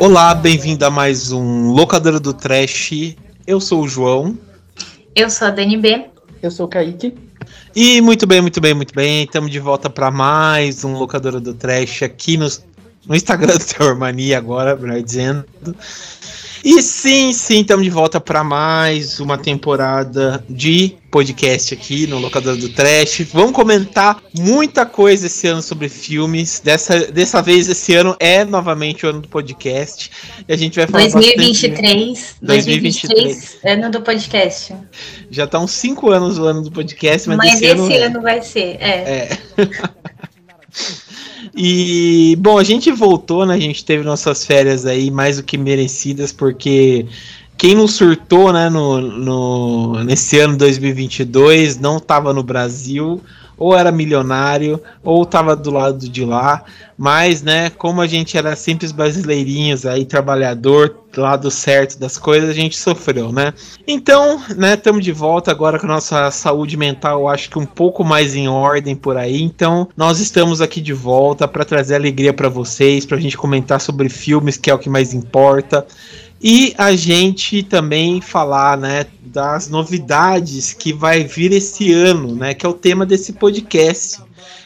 Olá, bem-vindo a mais um Locadora do Trash. Eu sou o João. Eu sou a DNB. Eu sou o Kaique. E muito bem, muito bem, muito bem. Estamos de volta para mais um Locadora do Trash aqui no, no Instagram do Terror Mania agora, melhor dizendo. E sim, sim, estamos de volta para mais uma temporada de podcast aqui no Locador do Trash. Vamos comentar muita coisa esse ano sobre filmes. Dessa, dessa vez, esse ano é novamente o ano do podcast. E a gente vai falar 2023, bastante... 2023, 2023, ano do podcast. Já tá uns 5 anos o ano do podcast, mas, mas esse, ano, é. ano vai ser, é. é. E, bom, a gente voltou, né? A gente teve nossas férias aí mais do que merecidas, porque quem não surtou, né, no, no, nesse ano 2022 não estava no Brasil ou era milionário, ou estava do lado de lá, mas, né, como a gente era simples brasileirinhos aí, trabalhador, lado certo das coisas, a gente sofreu, né? Então, né, estamos de volta agora com a nossa saúde mental, acho que um pouco mais em ordem por aí. Então, nós estamos aqui de volta para trazer alegria para vocês, para a gente comentar sobre filmes, que é o que mais importa. E a gente também falar, né, das novidades que vai vir esse ano, né, que é o tema desse podcast,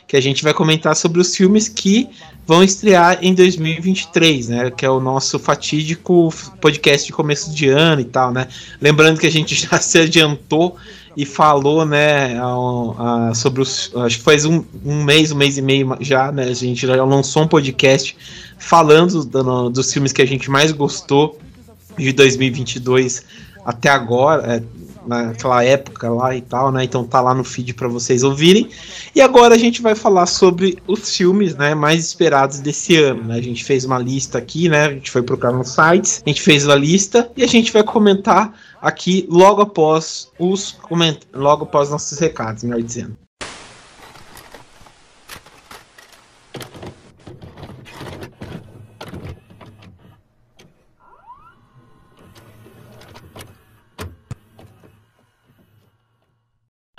que a gente vai comentar sobre os filmes que vão estrear em 2023, né, que é o nosso fatídico podcast de começo de ano e tal, né. Lembrando que a gente já se adiantou e falou, né, a, a, sobre os, acho que faz um, um mês, um mês e meio já, né, a gente já lançou um podcast falando do, dos filmes que a gente mais gostou de 2022 até agora, é, naquela época lá e tal, né? Então tá lá no feed para vocês ouvirem. E agora a gente vai falar sobre os filmes, né, mais esperados desse ano, né? A gente fez uma lista aqui, né? A gente foi procurar nos sites, a gente fez a lista e a gente vai comentar aqui logo após os logo após nossos recados, melhor dizendo.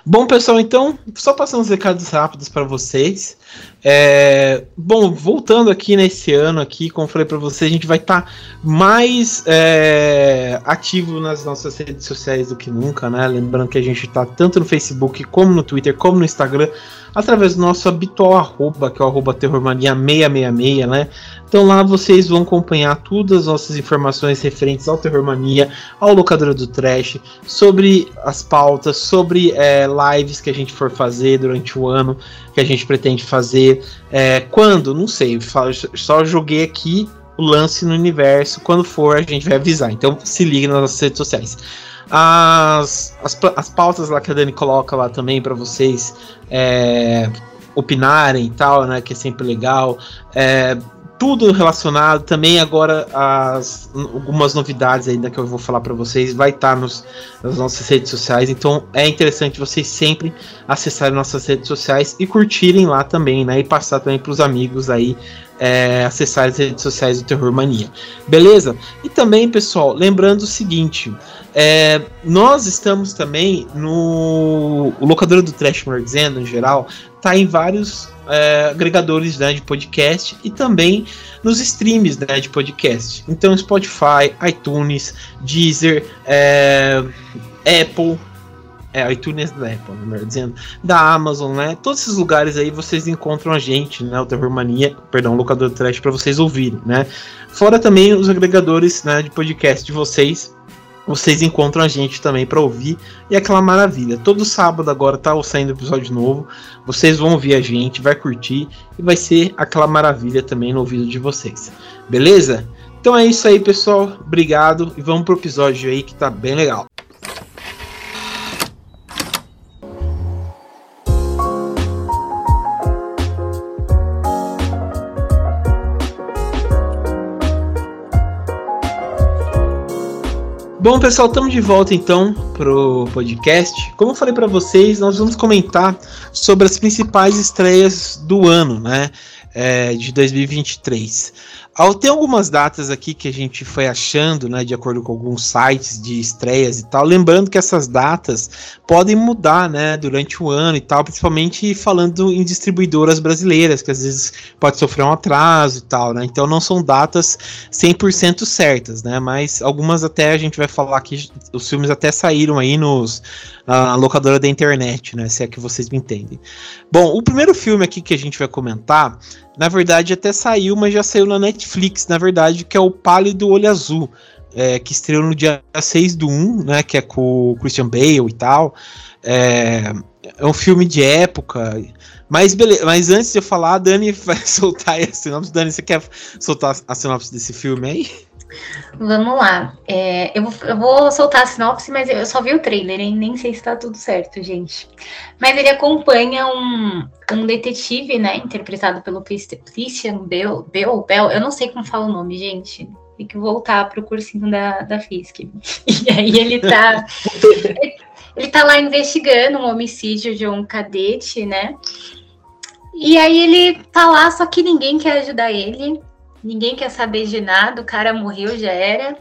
Bom, pessoal, então, só passando uns recados rápidos para vocês. É, bom, voltando aqui nesse ano aqui, como falei para vocês, a gente vai estar tá mais é, ativo nas nossas redes sociais do que nunca, né? Lembrando que a gente está tanto no Facebook, como no Twitter, como no Instagram, através do nosso habitual arroba, que é o arroba terrormania666, né? Então lá vocês vão acompanhar todas as nossas informações referentes ao Terrormania, ao Locadora do Trash, sobre as pautas, sobre é, lives que a gente for fazer durante o ano, que a gente pretende fazer. É, quando? Não sei, só joguei aqui o lance no universo. Quando for, a gente vai avisar. Então se liga nas nossas redes sociais. As, as, as pautas lá que a Dani coloca lá também para vocês é, opinarem e tal, né? Que é sempre legal. É, tudo relacionado. Também agora as, algumas novidades ainda que eu vou falar para vocês vai estar tá nos, nas nossas redes sociais. Então é interessante vocês sempre acessarem nossas redes sociais e curtirem lá também, né? E passar também para os amigos aí é, acessar as redes sociais do Terror Mania. Beleza? E também, pessoal, lembrando o seguinte: é, nós estamos também no. O locador do Trash Dizendo, em geral, tá em vários é, agregadores né, de podcast e também nos streams né, de podcast. Então, Spotify, iTunes, Deezer, é, Apple, é, iTunes da Apple, melhor dizendo, da Amazon, né? Todos esses lugares aí vocês encontram a gente, né? O Terror Mania, perdão, o locador trash para vocês ouvirem, né? Fora também os agregadores né, de podcast de vocês, vocês encontram a gente também para ouvir. E aquela maravilha. Todo sábado agora tá saindo episódio novo. Vocês vão ouvir a gente, vai curtir e vai ser aquela maravilha também no ouvido de vocês. Beleza? Então é isso aí, pessoal. Obrigado e vamos pro episódio aí que tá bem legal. Bom, pessoal, estamos de volta então pro podcast. Como eu falei para vocês, nós vamos comentar sobre as principais estreias do ano, né? É, de 2023. Tem algumas datas aqui que a gente foi achando, né, de acordo com alguns sites de estreias e tal. Lembrando que essas datas podem mudar, né, durante o ano e tal, principalmente falando em distribuidoras brasileiras, que às vezes pode sofrer um atraso e tal, né? Então não são datas 100% certas, né? Mas algumas até a gente vai falar que os filmes até saíram aí nos na locadora da internet, né? Se é que vocês me entendem. Bom, o primeiro filme aqui que a gente vai comentar na verdade, até saiu, mas já saiu na Netflix, na verdade, que é o Pálido Olho Azul, é, que estreou no dia 6 do 1, né? Que é com o Christian Bale e tal. É, é um filme de época. Mas, beleza, mas antes de eu falar, a Dani vai soltar a sinopse. Dani, você quer soltar a sinopse desse filme aí? Vamos lá. É, eu, vou, eu, vou, soltar a sinopse, mas eu só vi o trailer, hein? nem sei se está tudo certo, gente. Mas ele acompanha um, um detetive, né? Interpretado pelo Christian Bell, Bell, Bell. Eu não sei como fala o nome, gente. Tem que voltar para o cursinho da, da FISC. E aí ele tá. ele tá lá investigando um homicídio de um cadete, né? E aí ele tá lá, só que ninguém quer ajudar ele ninguém quer saber de nada, o cara morreu, já era.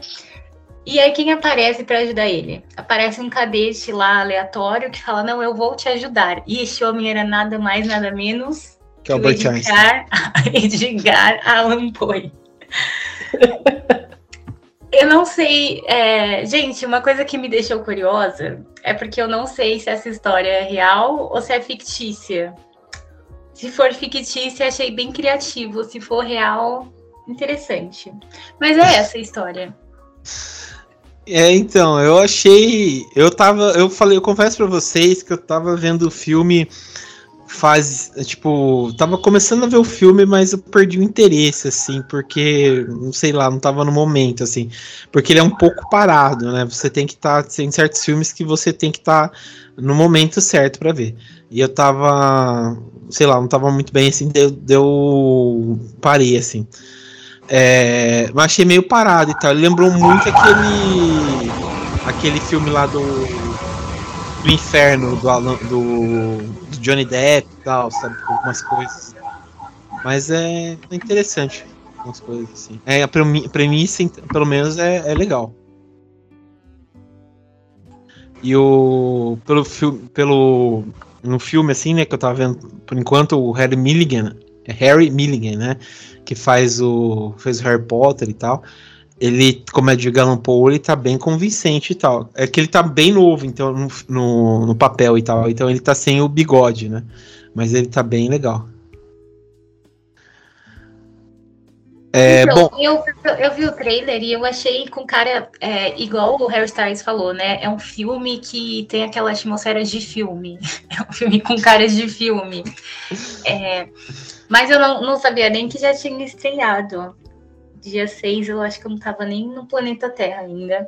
E aí quem aparece para ajudar ele? Aparece um cadete lá aleatório que fala: "Não, eu vou te ajudar". E esse homem era nada mais, nada menos que, Albert Edgar, Edgar Allan Poe. eu não sei, é... gente, uma coisa que me deixou curiosa é porque eu não sei se essa história é real ou se é fictícia. Se for fictícia, achei bem criativo. Se for real, interessante. Mas é essa a história. É, então, eu achei. Eu tava. Eu falei, eu confesso para vocês que eu tava vendo o filme faz. Tipo, tava começando a ver o filme, mas eu perdi o interesse, assim, porque, não sei lá, não tava no momento, assim. Porque ele é um pouco parado, né? Você tem que estar. Tá, tem certos filmes que você tem que estar tá no momento certo para ver. E eu tava. Sei lá, não tava muito bem, assim, deu. deu parei, assim. É, mas achei meio parado e tal. Ele lembrou muito aquele. aquele filme lá do. do inferno do, do, do Johnny Depp e tal, sabe? Algumas coisas. Mas é, é interessante. Algumas coisas assim. É, a premissa, pelo menos, é, é legal. E o. Pelo filme. Pelo. No filme, assim, né, que eu tava vendo, por enquanto, o Harry Milligan. É Harry Milligan, né? Que faz o fez o Harry Potter e tal, ele, como é de Allan Poe, ele tá bem convincente e tal. É que ele tá bem novo, então, no, no, no, papel e tal. Então ele tá sem o bigode, né? Mas ele tá bem legal. É, então, bom, eu, eu vi o trailer e eu achei com cara, é, igual o Harry Styles falou, né? É um filme que tem aquela atmosfera de filme. É um filme com caras de filme. É, mas eu não, não sabia nem que já tinha estreado. Dia 6, eu acho que eu não estava nem no planeta Terra ainda.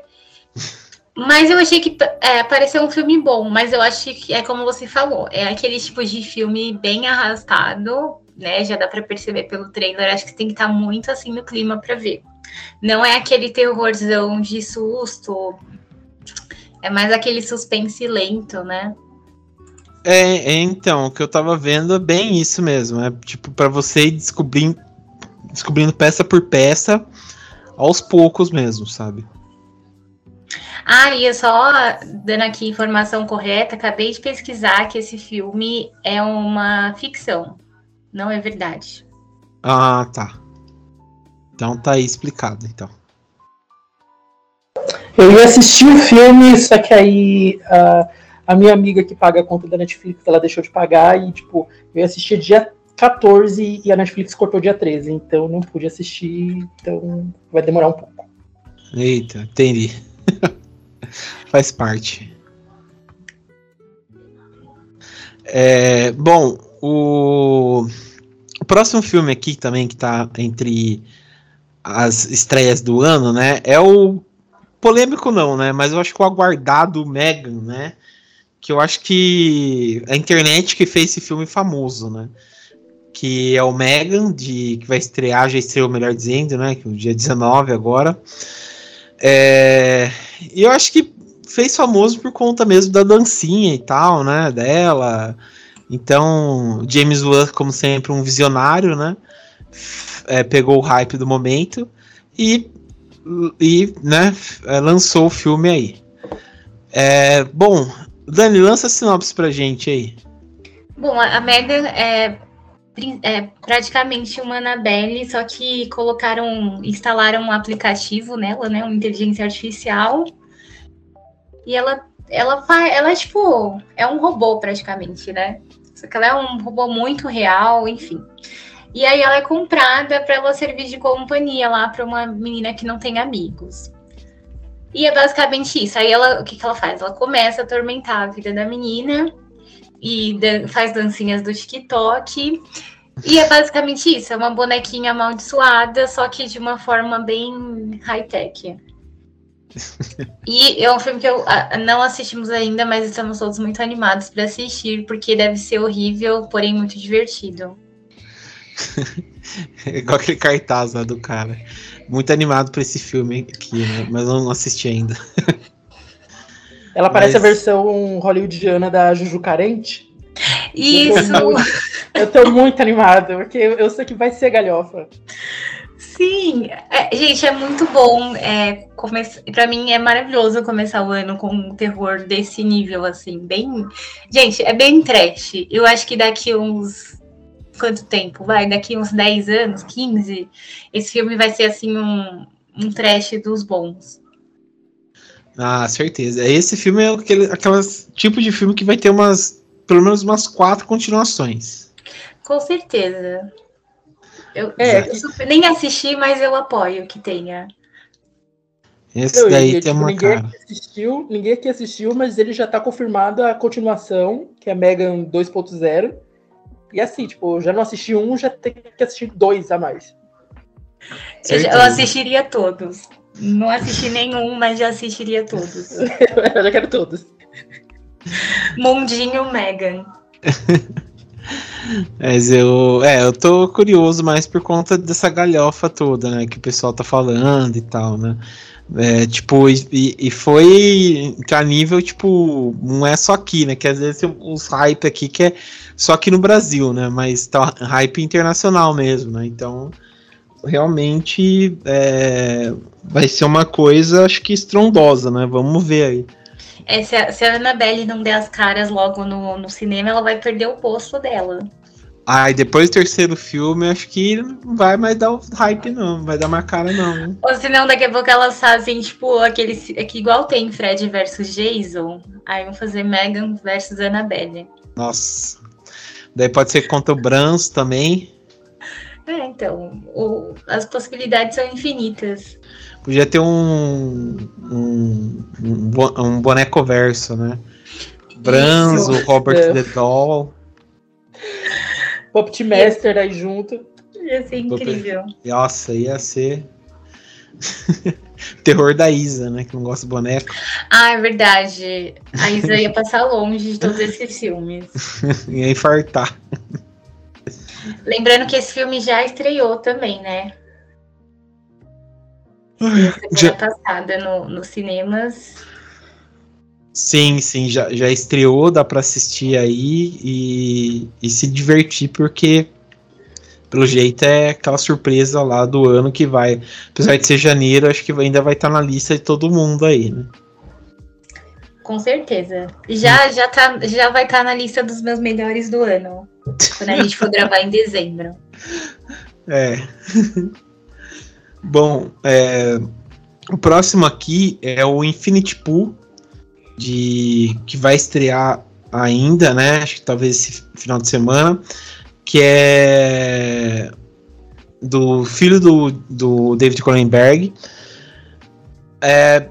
Mas eu achei que é, pareceu um filme bom, mas eu acho que é como você falou, é aquele tipo de filme bem arrastado, né? Já dá para perceber pelo trailer, acho que tem que estar tá muito assim no clima para ver. Não é aquele terrorzão de susto, é mais aquele suspense lento, né? É, é, então, o que eu tava vendo é bem isso mesmo. É tipo, para você ir descobrindo, descobrindo peça por peça, aos poucos mesmo, sabe? Ah, e só dando aqui informação correta, acabei de pesquisar que esse filme é uma ficção. Não é verdade. Ah, tá. Então tá aí explicado, então. Eu ia assistir o filme, só que aí. Uh a minha amiga que paga a conta da Netflix, ela deixou de pagar e, tipo, eu ia assistir dia 14 e a Netflix cortou dia 13, então não pude assistir, então vai demorar um pouco. Eita, entendi. Faz parte. É, bom, o, o próximo filme aqui também que tá entre as estreias do ano, né? É o polêmico não, né? Mas eu acho que o aguardado Megan, né? Que eu acho que a internet que fez esse filme famoso, né? Que é o Megan, de, que vai estrear, já estreou, melhor dizendo, né? Que é o dia 19 agora. É, e eu acho que fez famoso por conta mesmo da dancinha e tal, né? Dela. Então, James Wan, como sempre, um visionário, né? é, pegou o hype do momento e, e né, é, lançou o filme aí. É, bom, Dani, lança a sinopse pra gente aí. Bom, a Megan é, é praticamente uma Annabelle, só que colocaram, instalaram um aplicativo nela, né, uma inteligência artificial, e ela, ela faz, ela é tipo, é um robô praticamente, né? Só que ela é um robô muito real, enfim. E aí ela é comprada para ela servir de companhia lá para uma menina que não tem amigos. E é basicamente isso. Aí ela, o que, que ela faz? Ela começa a atormentar a vida da menina e faz dancinhas do TikTok. E é basicamente isso, é uma bonequinha amaldiçoada, só que de uma forma bem high-tech. e é um filme que eu não assistimos ainda, mas estamos todos muito animados para assistir, porque deve ser horrível, porém muito divertido. é igual aquele cartaz lá do cara. Muito animado para esse filme aqui, né? Mas eu não assisti ainda. Ela parece Mas... a versão hollywoodiana da Juju Carente. Isso! Eu tô muito animada, porque eu sei que vai ser galhofa. Sim, é, gente, é muito bom. É, come... Para mim é maravilhoso começar o ano com um terror desse nível, assim, bem. Gente, é bem trash. Eu acho que daqui uns. Quanto tempo? Vai, daqui uns 10 anos, 15, esse filme vai ser assim um, um trash dos bons. Ah, certeza. Esse filme é aquele aquelas tipo de filme que vai ter umas, pelo menos umas quatro continuações. Com certeza. Eu, é, eu super, nem assisti, mas eu apoio que tenha. Esse eu, daí tem tipo, uma ninguém cara. Aqui assistiu, ninguém aqui assistiu, mas ele já tá confirmado a continuação, que é Megan 2.0. E assim, tipo, já não assisti um, já tem que assistir dois a mais. Eu, eu assistiria todos. Não assisti nenhum, mas já assistiria todos. eu já quero todos. Mundinho Megan. Mas eu, é, eu tô curioso mais por conta dessa galhofa toda, né, que o pessoal tá falando e tal, né. É, tipo, e, e foi a nível, tipo, não é só aqui, né, que às vezes tem uns hype aqui que é só aqui no Brasil, né, mas tá hype internacional mesmo, né, então realmente é, vai ser uma coisa, acho que estrondosa, né? Vamos ver aí. É, se, a, se a Annabelle não der as caras logo no, no cinema, ela vai perder o posto dela. E depois do terceiro filme, acho que não vai mais dar o hype, não. Não vai dar mais cara, não. Né? Ou senão, daqui a pouco elas fazem, tipo, aquele. É que igual tem Fred versus Jason. Aí vão fazer Megan versus Annabelle. Nossa. Daí pode ser contra o Brans também. É, então, o, as possibilidades são infinitas. Podia ter um, um, um boneco verso, né? Branzo, Robert é. the Doll. Puppet Master aí junto. Ia ser incrível. Nossa, ia ser. Terror da Isa, né? Que não gosta de boneco. Ah, é verdade. A Isa ia passar longe de todos esses filmes. ia infartar. Lembrando que esse filme já estreou também, né? Semana já... passada no, nos cinemas. Sim, sim, já, já estreou, dá para assistir aí e, e se divertir, porque pelo jeito é aquela surpresa lá do ano que vai. Apesar de ser janeiro, acho que ainda vai estar tá na lista de todo mundo aí, né? Com certeza. Já, já, tá, já vai estar tá na lista dos meus melhores do ano. Quando a gente for gravar em dezembro. É. Bom, é, o próximo aqui é o Infinity Pool, de, que vai estrear ainda, né? Acho que talvez esse final de semana. Que é do filho do, do David Cronenberg. É,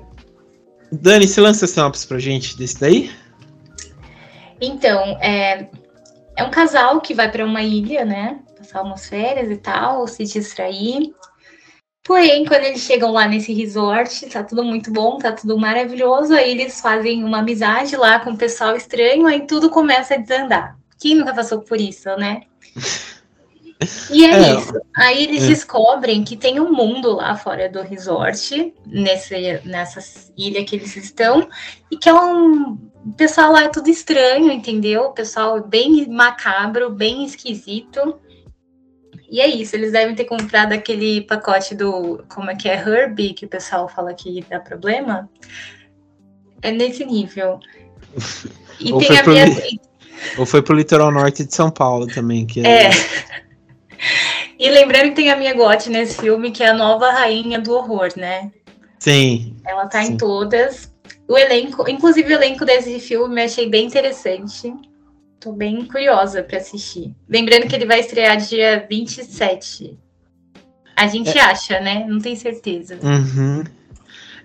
Dani, você lança a sinopse pra gente desse daí? Então, é, é um casal que vai para uma ilha, né? Passar umas férias e tal, se distrair. Porém, quando eles chegam lá nesse resort, tá tudo muito bom, tá tudo maravilhoso. Aí eles fazem uma amizade lá com o pessoal estranho, aí tudo começa a desandar. Quem nunca passou por isso, né? E é, é, isso. Aí eles é. descobrem que tem um mundo lá fora do resort, nesse, nessa ilha que eles estão, e que é um. O pessoal lá é tudo estranho, entendeu? O pessoal bem macabro, bem esquisito. E é isso, eles devem ter comprado aquele pacote do. Como é que é? Herbie, que o pessoal fala que dá problema. É nesse nível. E ou, tem a minha... Li... ou foi pro litoral norte de São Paulo também. Que é... é. E lembrando que tem a minha Gotti nesse filme, que é a nova rainha do horror, né? Sim. Ela tá sim. em todas. O elenco, inclusive o elenco desse filme, eu achei bem interessante. Tô bem curiosa para assistir. Lembrando que ele vai estrear dia 27. A gente é. acha, né? Não tem certeza. Uhum.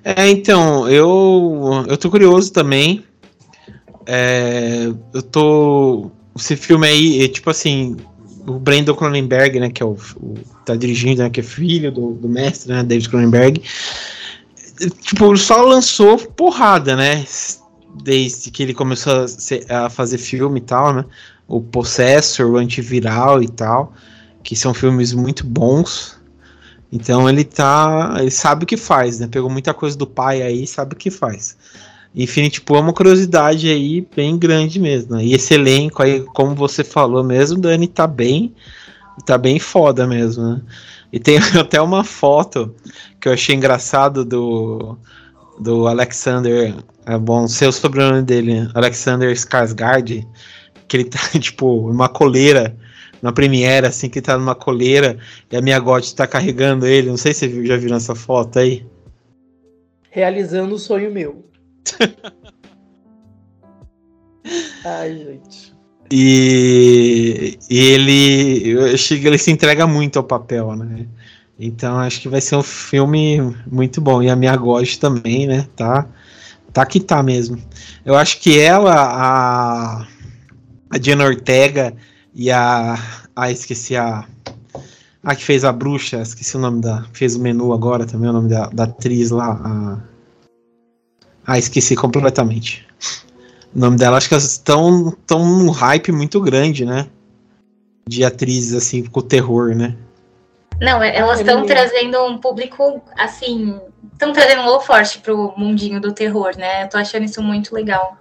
É, então, eu, eu tô curioso também. É, eu tô. Esse filme aí, é, tipo assim, o Brandon Cronenberg, né, que é o, o tá dirigindo, né, que é filho do, do mestre, né, David Cronenberg. Tipo, só lançou porrada, né? Desde que ele começou a, ser, a fazer filme e tal, né? O Possessor, o Antiviral e tal, que são filmes muito bons. Então ele tá. Ele sabe o que faz, né? Pegou muita coisa do pai aí, sabe o que faz. Infinity Pool é uma curiosidade aí bem grande mesmo. Né? E esse elenco aí, como você falou mesmo, Dani, tá bem. Tá bem foda mesmo, né? E tem até uma foto que eu achei engraçado do, do Alexander. É bom, sei o sobrenome dele, Alexander Skarsgård, que ele tá, tipo, numa coleira na Premiere, assim, que tá numa coleira e a minha God tá carregando ele. Não sei se você já viu essa foto aí. Realizando o sonho meu. Ai, gente. E, e ele, eu acho que ele se entrega muito ao papel, né? Então acho que vai ser um filme muito bom. E a minha God também, né? Tá, tá que tá mesmo. Eu acho que ela, a, a Diana Ortega e a. Ah, esqueci a. A que fez a bruxa, esqueci o nome da. Fez o menu agora também, o nome da, da atriz lá. A, ah, esqueci completamente. O nome dela, acho que elas estão tão num hype muito grande, né? De atrizes, assim, com terror, né? Não, é, elas estão trazendo um público, assim, estão trazendo um low forte pro mundinho do terror, né? Eu tô achando isso muito legal.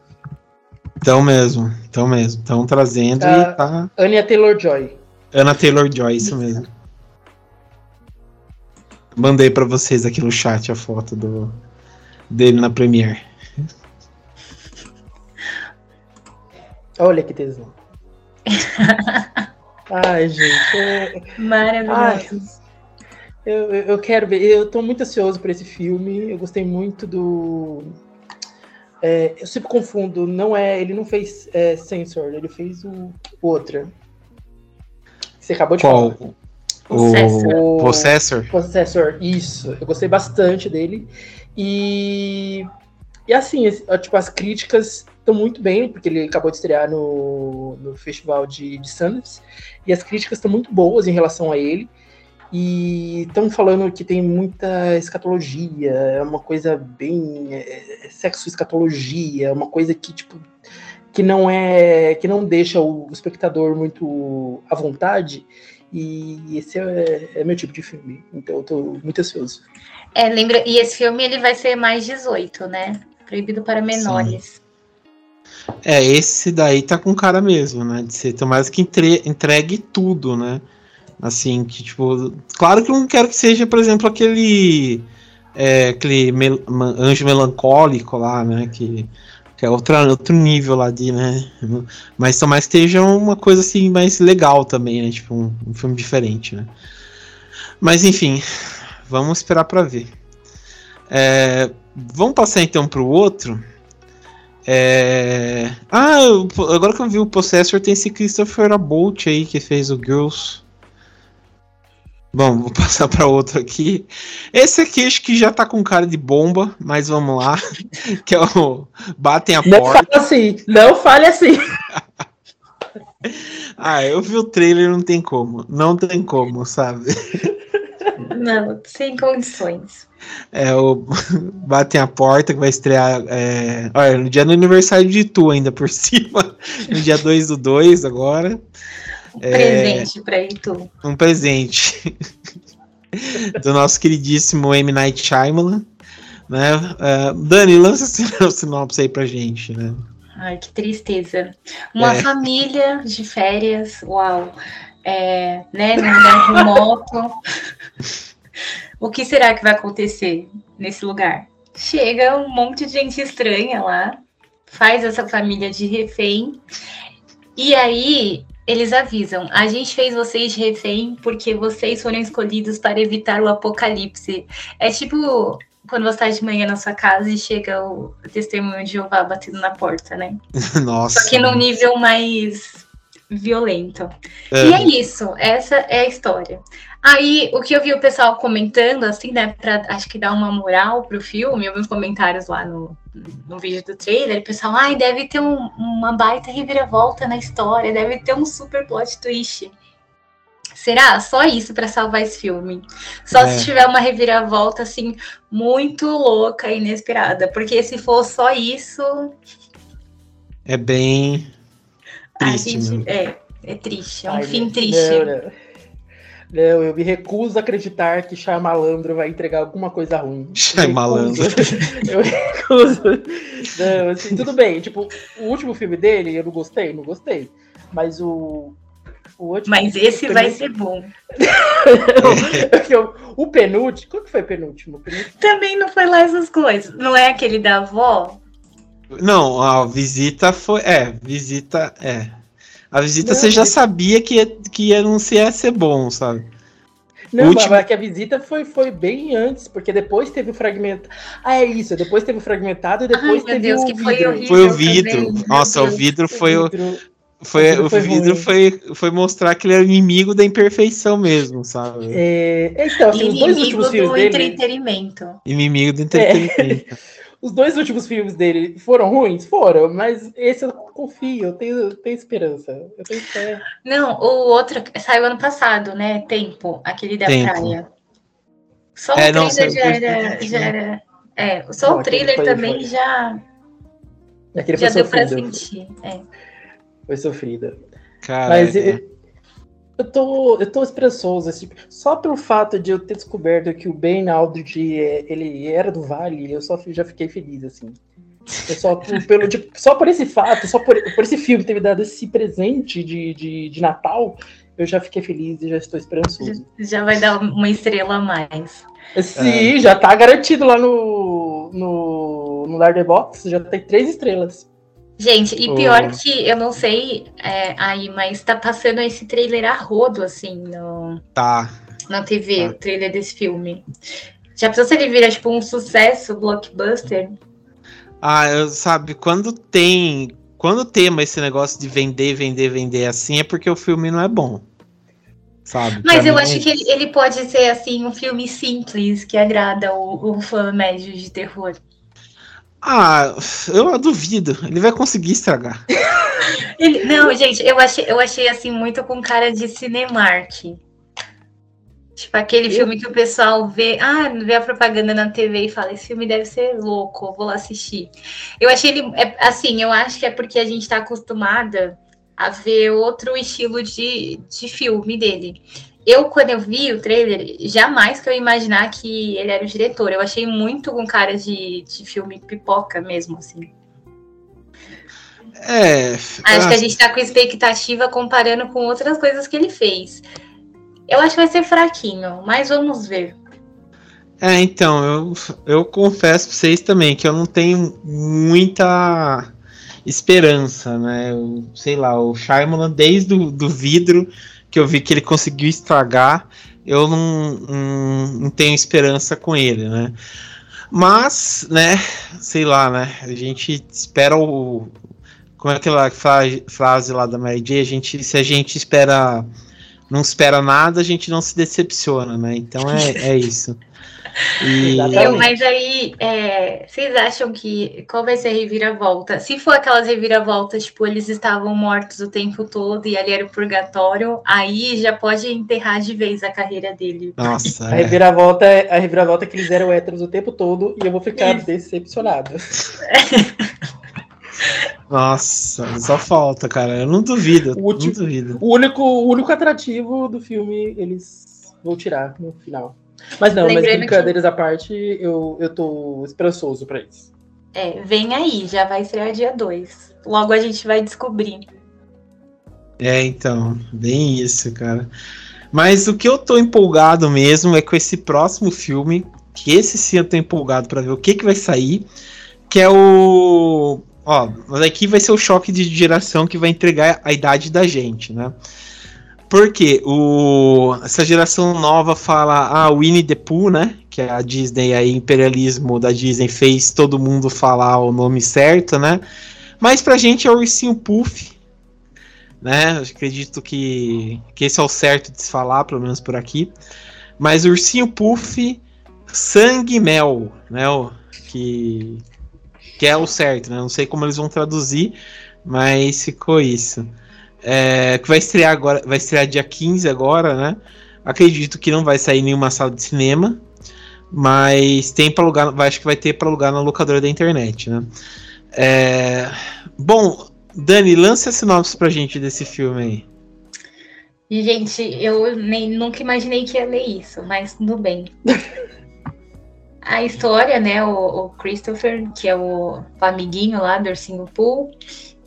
Então mesmo, então mesmo. Estão trazendo uh, e tá. Anya Taylor Joy. Ana Taylor Joy, isso mesmo. Mandei para vocês aqui no chat a foto do dele na Premiere. Olha que tesão. Ai, gente. É... Maravilhoso. eu, eu quero ver. Eu tô muito ansioso por esse filme. Eu gostei muito do é, eu sempre confundo, não é, ele não fez é, Sensor, ele fez o outra. Você acabou de Qual? falar. O Possessor. Possessor, isso. Eu gostei bastante dele. E, e assim, tipo, as críticas estão muito bem, porque ele acabou de estrear no, no Festival de, de Sundance. E as críticas estão muito boas em relação a ele. E estão falando que tem muita escatologia, é uma coisa bem é, é, sexo escatologia, é uma coisa que tipo que não é que não deixa o espectador muito à vontade. E esse é, é meu tipo de filme, então eu tô muito ansioso. É, lembra, e esse filme ele vai ser mais 18, né? Proibido para menores. Sim. É, esse daí tá com cara mesmo, né? De ser mais que entre, entregue tudo, né? Assim, que tipo. Claro que eu não quero que seja, por exemplo, aquele. É, aquele mel anjo melancólico lá, né? Que, que é outra, outro nível lá de, né? Mas mais que esteja uma coisa assim mais legal também, né? Tipo, um, um filme diferente, né? Mas enfim, vamos esperar para ver. É, vamos passar então para o outro. É... Ah, agora que eu vi o Possessor, tem esse Christopher Abolt aí que fez o Girls. Bom, vou passar para outro aqui. Esse aqui acho que já tá com cara de bomba, mas vamos lá. Que é o Batem a não Porta. Não fale assim, não fale assim. ah, eu vi o trailer, não tem como. Não tem como, sabe? Não, sem condições. É o Batem a Porta, que vai estrear é, olha, no dia do aniversário de Tu, ainda por cima. No dia 2 do 2 agora. Um presente é, para Itu. Um presente. do nosso queridíssimo M. Night Shyamalan. Né? Uh, Dani, lança o sinopse aí pra gente, né? Ai, que tristeza. Uma é. família de férias, uau. É, né, num lugar remoto. o que será que vai acontecer nesse lugar? Chega um monte de gente estranha lá, faz essa família de refém, e aí eles avisam: a gente fez vocês de refém porque vocês foram escolhidos para evitar o apocalipse. É tipo quando você está de manhã na sua casa e chega o testemunho de Jeová batendo na porta, né? Nossa. Só que num nível mais violento. É. E é isso, essa é a história. Aí, o que eu vi o pessoal comentando, assim, né, pra, acho que dar uma moral pro filme, eu vi uns comentários lá no, no vídeo do trailer, o pessoal, ai, deve ter um, uma baita reviravolta na história, deve ter um super plot twist. Será? Só isso para salvar esse filme. Só é. se tiver uma reviravolta, assim, muito louca e inesperada. Porque se for só isso. É bem. Triste, a gente, é, é triste. É um Ai, fim triste. Não, não. não, eu me recuso a acreditar que Malandro vai entregar alguma coisa ruim. Malandro. Eu recuso. Não, assim, tudo bem. Tipo, o último filme dele, eu não gostei, não gostei. Mas o, mas esse vai ser bom. o penúltimo. Qual que foi o penúltimo? penúltimo? Também não foi lá essas coisas. Não é aquele da avó? Não, a visita foi. É, visita. É. A visita não, você já sabia que ia, que ia, não ia ser bom, sabe? Não, último... mas que a visita foi, foi bem antes, porque depois teve o fragmentado. Ah, é isso, depois teve o fragmentado e depois Ai, teve Deus, o vidro. Foi, foi, o vidro. Também. Nossa, o vidro foi o. Vidro. Foi, o, vidro foi, foi mostrar que ele era inimigo da imperfeição mesmo, sabe? É, então, assim, os dois últimos filmes dele. entretenimento. Inimigo do entretenimento. Os dois últimos filmes dele foram ruins? Foram, mas esse eu confio, eu tenho, eu tenho esperança. Eu tenho fé. Não, o outro saiu ano passado, né? Tempo, aquele da Tempo. praia. Só é, o não, trailer já era, já era. É, só não, o trailer foi, também foi. já. Aquele já deu pra sentir. É foi sofrida. Cara, Mas é... eu, tô, eu tô esperançoso, assim, só pelo fato de eu ter descoberto que o Ben Aldridge, ele era do Vale, eu só já fiquei feliz, assim. Eu só, pelo, tipo, só por esse fato, só por, por esse filme ter me dado esse presente de, de, de Natal, eu já fiquei feliz e já estou esperançoso. Já vai dar uma estrela a mais. Sim, é. já tá garantido lá no, no, no Larderbox, já tem três estrelas. Gente, e pior oh. que eu não sei é, aí, mas tá passando esse trailer a rodo, assim, no, tá. na TV, tá. o trailer desse filme. Já pensou se ele vira, tipo, um sucesso, blockbuster? Ah, eu, sabe, quando tem. Quando tema esse negócio de vender, vender, vender assim, é porque o filme não é bom. Sabe? Mas pra eu acho é que ele, ele, pode ser, assim, um filme simples que agrada o, o fã médio de terror. Ah, eu duvido. Ele vai conseguir estragar. Ele, não, gente, eu achei, eu achei assim muito com cara de Cinemark. Tipo aquele eu... filme que o pessoal vê, ah, vê a propaganda na TV e fala, esse filme deve ser louco, vou lá assistir. Eu achei ele, é, assim, eu acho que é porque a gente está acostumada a ver outro estilo de, de filme dele eu, quando eu vi o trailer, jamais que eu imaginar que ele era o diretor. Eu achei muito com cara de, de filme pipoca mesmo, assim. É. Acho que a gente tá com expectativa comparando com outras coisas que ele fez. Eu acho que vai ser fraquinho, mas vamos ver. É, então, eu, eu confesso pra vocês também que eu não tenho muita esperança, né? Eu, sei lá, o Shyamalan, desde o do vidro, que eu vi que ele conseguiu estragar, eu não, não, não tenho esperança com ele, né? Mas, né, sei lá, né? A gente espera o. Como é aquela frase lá da Mary J? A gente, se a gente espera. Não espera nada, a gente não se decepciona, né? Então é, é isso. E... Eu, mas aí, é, vocês acham que qual vai ser a reviravolta? Se for aquelas reviravoltas, tipo, eles estavam mortos o tempo todo e ali era o purgatório, aí já pode enterrar de vez a carreira dele. Nossa. A, é. reviravolta, é, a reviravolta é que eles eram héteros o tempo todo e eu vou ficar Isso. decepcionado. Nossa, só falta, cara. Eu não duvido. O, último, não duvido. o único, o único atrativo do filme eles vão tirar no final. Mas não, Lembrando mas brincadeiras que... à parte, eu, eu tô esperançoso pra isso. É, vem aí, já vai estrear dia 2. Logo a gente vai descobrir. É, então, bem isso, cara. Mas o que eu tô empolgado mesmo é com esse próximo filme, que esse sim eu tô empolgado para ver o que que vai sair, que é o ó, mas aqui vai ser o choque de geração que vai entregar a idade da gente, né? Porque o, essa geração nova fala, ah, Winnie the Pooh, né? Que a Disney, aí, imperialismo da Disney fez todo mundo falar o nome certo, né? Mas pra gente é o Ursinho Puff, né? Eu acredito que, que esse é o certo de se falar, pelo menos por aqui. Mas Ursinho Puff, Sangue Mel, né? O, que, que é o certo, né? Não sei como eles vão traduzir, mas ficou isso. É, que vai estrear agora, vai estrear dia 15 agora, né? Acredito que não vai sair nenhuma sala de cinema, mas tem para alugar, acho que vai ter para alugar na locadora da internet, né? É, bom, Dani, lance a sinopse pra gente desse filme aí. Gente, eu nem, nunca imaginei que ia ler isso, mas tudo bem. a história, né, o, o, Christopher, que é o, o amiguinho lá do Ursinho Pool,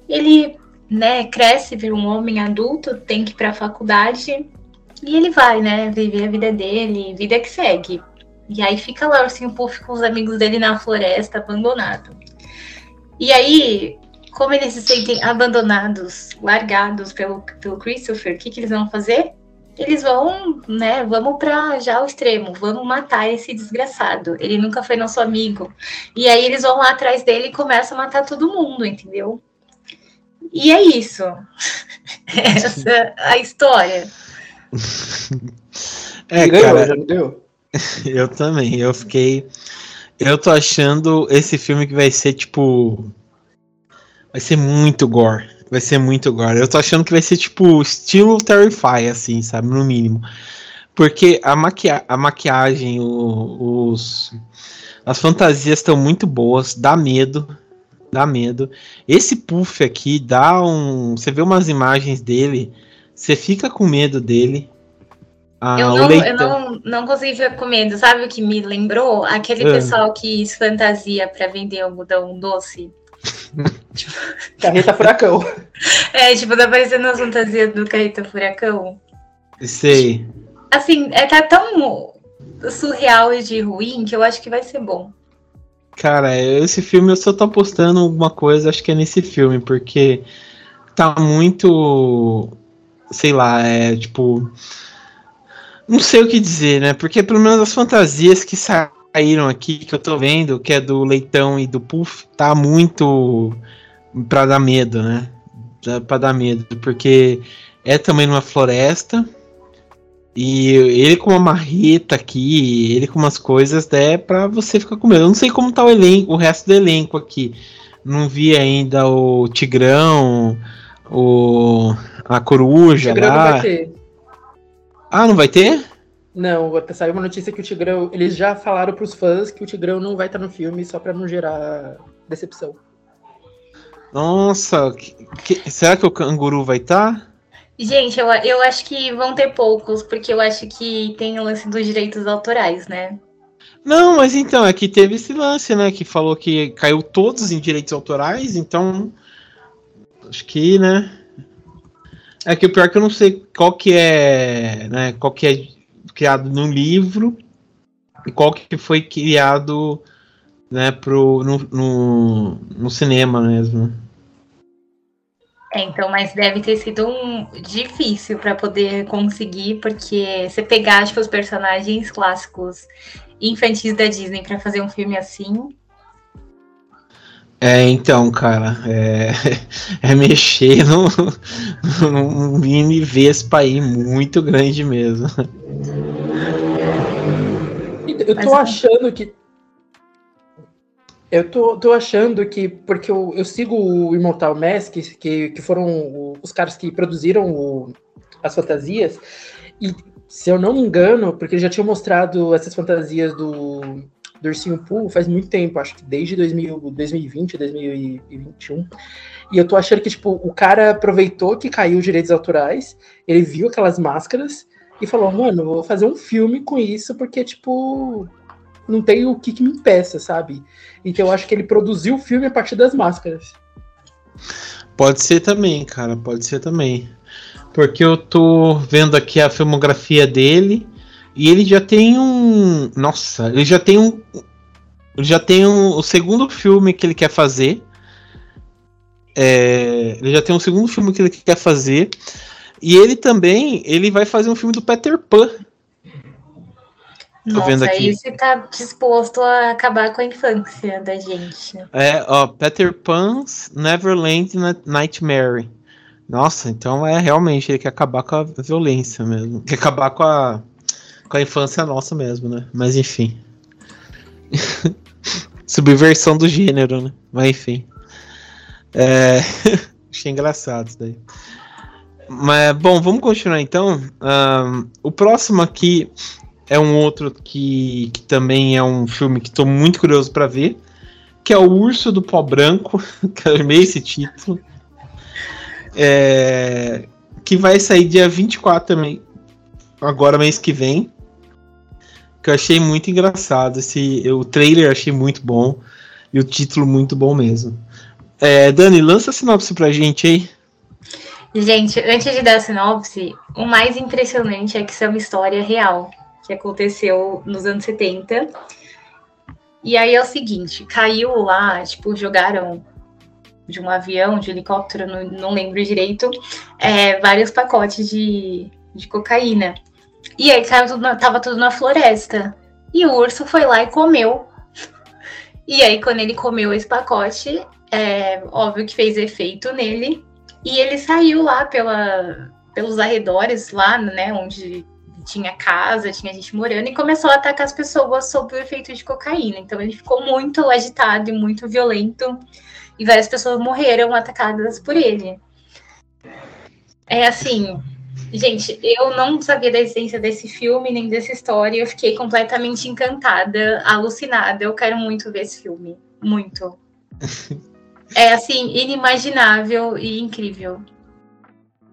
ele, né, cresce, vira um homem adulto, tem que ir pra faculdade, e ele vai, né, viver a vida dele, vida que segue. E aí fica lá o Ursinho Puff com os amigos dele na floresta, abandonado. E aí, como eles se sentem abandonados, largados pelo, pelo Christopher, o que, que eles vão fazer? Eles vão, né? Vamos para já o extremo, vamos matar esse desgraçado. Ele nunca foi nosso amigo. E aí eles vão lá atrás dele e começam a matar todo mundo, entendeu? E é isso. Essa é a história. É, cara, já deu? eu também. Eu fiquei. Eu tô achando esse filme que vai ser tipo Vai ser muito gore. Vai ser muito gore. Eu tô achando que vai ser tipo estilo Terrify, assim, sabe? No mínimo. Porque a, maquia a maquiagem, o, os. As fantasias estão muito boas, dá medo. Dá medo. Esse puff aqui dá um. Você vê umas imagens dele, você fica com medo dele. Ah, eu, não, eu não, não consigo ficar com medo. Sabe o que me lembrou? Aquele ah. pessoal que fantasia para vender algodão doce. Carreta Furacão. É, tipo, tá parecendo as fantasias do Carreta Furacão. Sei. Assim, é, tá tão surreal e de ruim que eu acho que vai ser bom. Cara, esse filme eu só tô apostando alguma coisa, acho que é nesse filme, porque tá muito. Sei lá, é tipo. Não sei o que dizer, né? Porque pelo menos as fantasias que saíram aqui, que eu tô vendo, que é do Leitão e do Puff, tá muito pra dar medo, né? Pra dar medo, porque é também numa floresta. E ele com uma marreta aqui, ele com umas coisas, é pra você ficar com medo. Eu não sei como tá o elenco, o resto do elenco aqui. Não vi ainda o Tigrão, o a coruja lá. Não vai ter. Ah, não vai ter? Não, saiu uma notícia que o Tigrão. Eles já falaram pros fãs que o Tigrão não vai estar no filme só pra não gerar decepção. Nossa, que, que, será que o canguru vai estar? Gente, eu, eu acho que vão ter poucos, porque eu acho que tem o lance dos direitos autorais, né? Não, mas então, é que teve esse lance, né? Que falou que caiu todos em direitos autorais, então. Acho que, né? É que o pior é que eu não sei qual que é, né? Qual que é criado no livro e qual que foi criado né, pro, no, no, no cinema mesmo. É, então, mas deve ter sido um difícil para poder conseguir, porque você pegar tipo, os personagens clássicos infantis da Disney para fazer um filme assim. É, então, cara, é, é mexer num, num mini Vespa aí muito grande mesmo. Eu tô achando que. Eu tô, tô achando que. Porque eu, eu sigo o Immortal Mask, que, que foram os caras que produziram o, as fantasias. E se eu não me engano, porque eles já tinham mostrado essas fantasias do, do Ursinho Pooh faz muito tempo, acho que desde 2000, 2020, 2021. E eu tô achando que, tipo, o cara aproveitou que caiu os direitos autorais, ele viu aquelas máscaras e falou, mano, vou fazer um filme com isso, porque, tipo, não tem o que, que me impeça, sabe? Então eu acho que ele produziu o filme a partir das máscaras. Pode ser também, cara, pode ser também. porque eu tô vendo aqui a filmografia dele e ele já tem um. Nossa, ele já tem um. Ele já tem um, o segundo filme que ele quer fazer. É, ele já tem um segundo filme que ele quer fazer. E ele também, ele vai fazer um filme do Peter Pan. Tô Nossa, aí você tá disposto a acabar com a infância da gente. É, ó, Peter Pan's Neverland Nightmare. Nossa, então é realmente ele quer acabar com a violência mesmo. Quer acabar com a, com a infância nossa mesmo, né? Mas enfim. Subversão do gênero, né? Mas enfim. É... Achei engraçado isso daí. Mas, bom, vamos continuar então. Um, o próximo aqui é um outro que, que também é um filme que estou muito curioso para ver, que é o Urso do Pó Branco, que eu amei esse título. É, que vai sair dia 24 também, agora mês que vem. Que eu achei muito engraçado. Esse, o trailer eu achei muito bom. E o título muito bom mesmo. É, Dani, lança a sinopse pra gente aí. Gente, antes de dar a sinopse, o mais impressionante é que isso é uma história real que aconteceu nos anos 70. E aí é o seguinte, caiu lá, tipo, jogaram de um avião, de helicóptero, não, não lembro direito, é, vários pacotes de, de cocaína. E aí caiu tudo na, tava tudo na floresta. E o urso foi lá e comeu. E aí, quando ele comeu esse pacote, é óbvio que fez efeito nele. E ele saiu lá pela, pelos arredores, lá, né, onde tinha casa, tinha gente morando, e começou a atacar as pessoas sob o efeito de cocaína. Então ele ficou muito agitado e muito violento, e várias pessoas morreram atacadas por ele. É assim, gente, eu não sabia da existência desse filme, nem dessa história, eu fiquei completamente encantada, alucinada. Eu quero muito ver esse filme. Muito. É assim, inimaginável e incrível.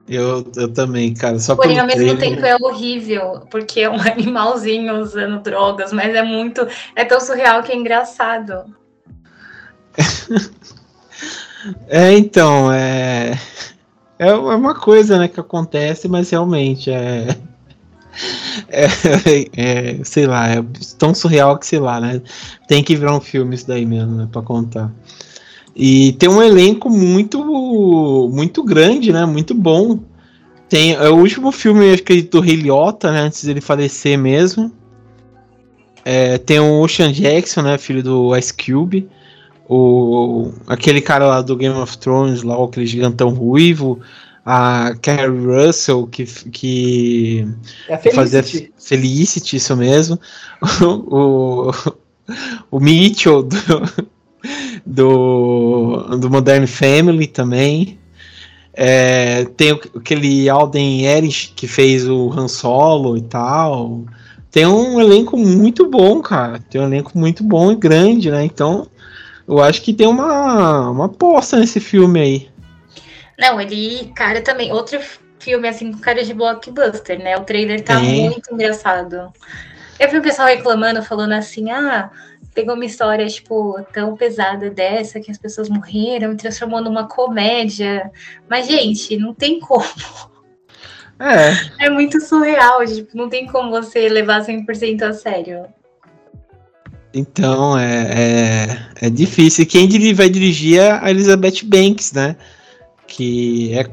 Eu, eu também, cara. Só Porém, ao mesmo tempo é horrível, porque é um animalzinho usando drogas, mas é muito. É tão surreal que é engraçado. é, então, é. É uma coisa, né, que acontece, mas realmente é. É, é, sei lá, é tão surreal que sei lá, né? Tem que virar um filme isso daí mesmo, né, pra contar. E tem um elenco muito muito grande, né? Muito bom. Tem é o último filme, acho que do Rei Liotta, né? Antes dele falecer mesmo. É, tem o Ocean Jackson, né? Filho do Ice Cube. O, aquele cara lá do Game of Thrones, lá, aquele gigantão ruivo. A Carrie Russell, que, que é fazia Felicity, isso mesmo. o, o, o Mitchell do, do, do Modern Family também. É, tem aquele Alden Erich que fez o Han Solo e tal. Tem um elenco muito bom, cara. Tem um elenco muito bom e grande, né? Então, eu acho que tem uma, uma aposta nesse filme aí. Não, ele, cara, também. Outro filme, assim, com cara de blockbuster, né? O trailer tá é. muito engraçado. Eu vi o pessoal reclamando, falando assim, ah, pegou uma história, tipo, tão pesada dessa, que as pessoas morreram, e transformou numa comédia. Mas, gente, não tem como. É. É muito surreal, tipo, não tem como você levar 100% a sério. Então, é, é, é difícil. Quem vai dirigir é a Elizabeth Banks, né? Que é,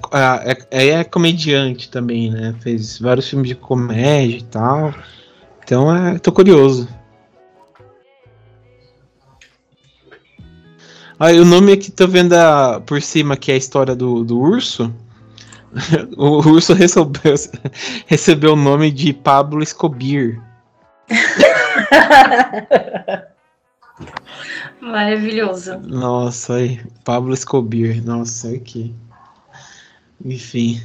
é, é comediante também, né? Fez vários filmes de comédia e tal. Então, é, tô curioso. Ah, o nome aqui tô vendo a, por cima que é a história do, do urso. o urso recebeu, recebeu o nome de Pablo Escobir. Maravilhoso. Nossa, aí, Pablo Escobir. Nossa, aqui. Enfim.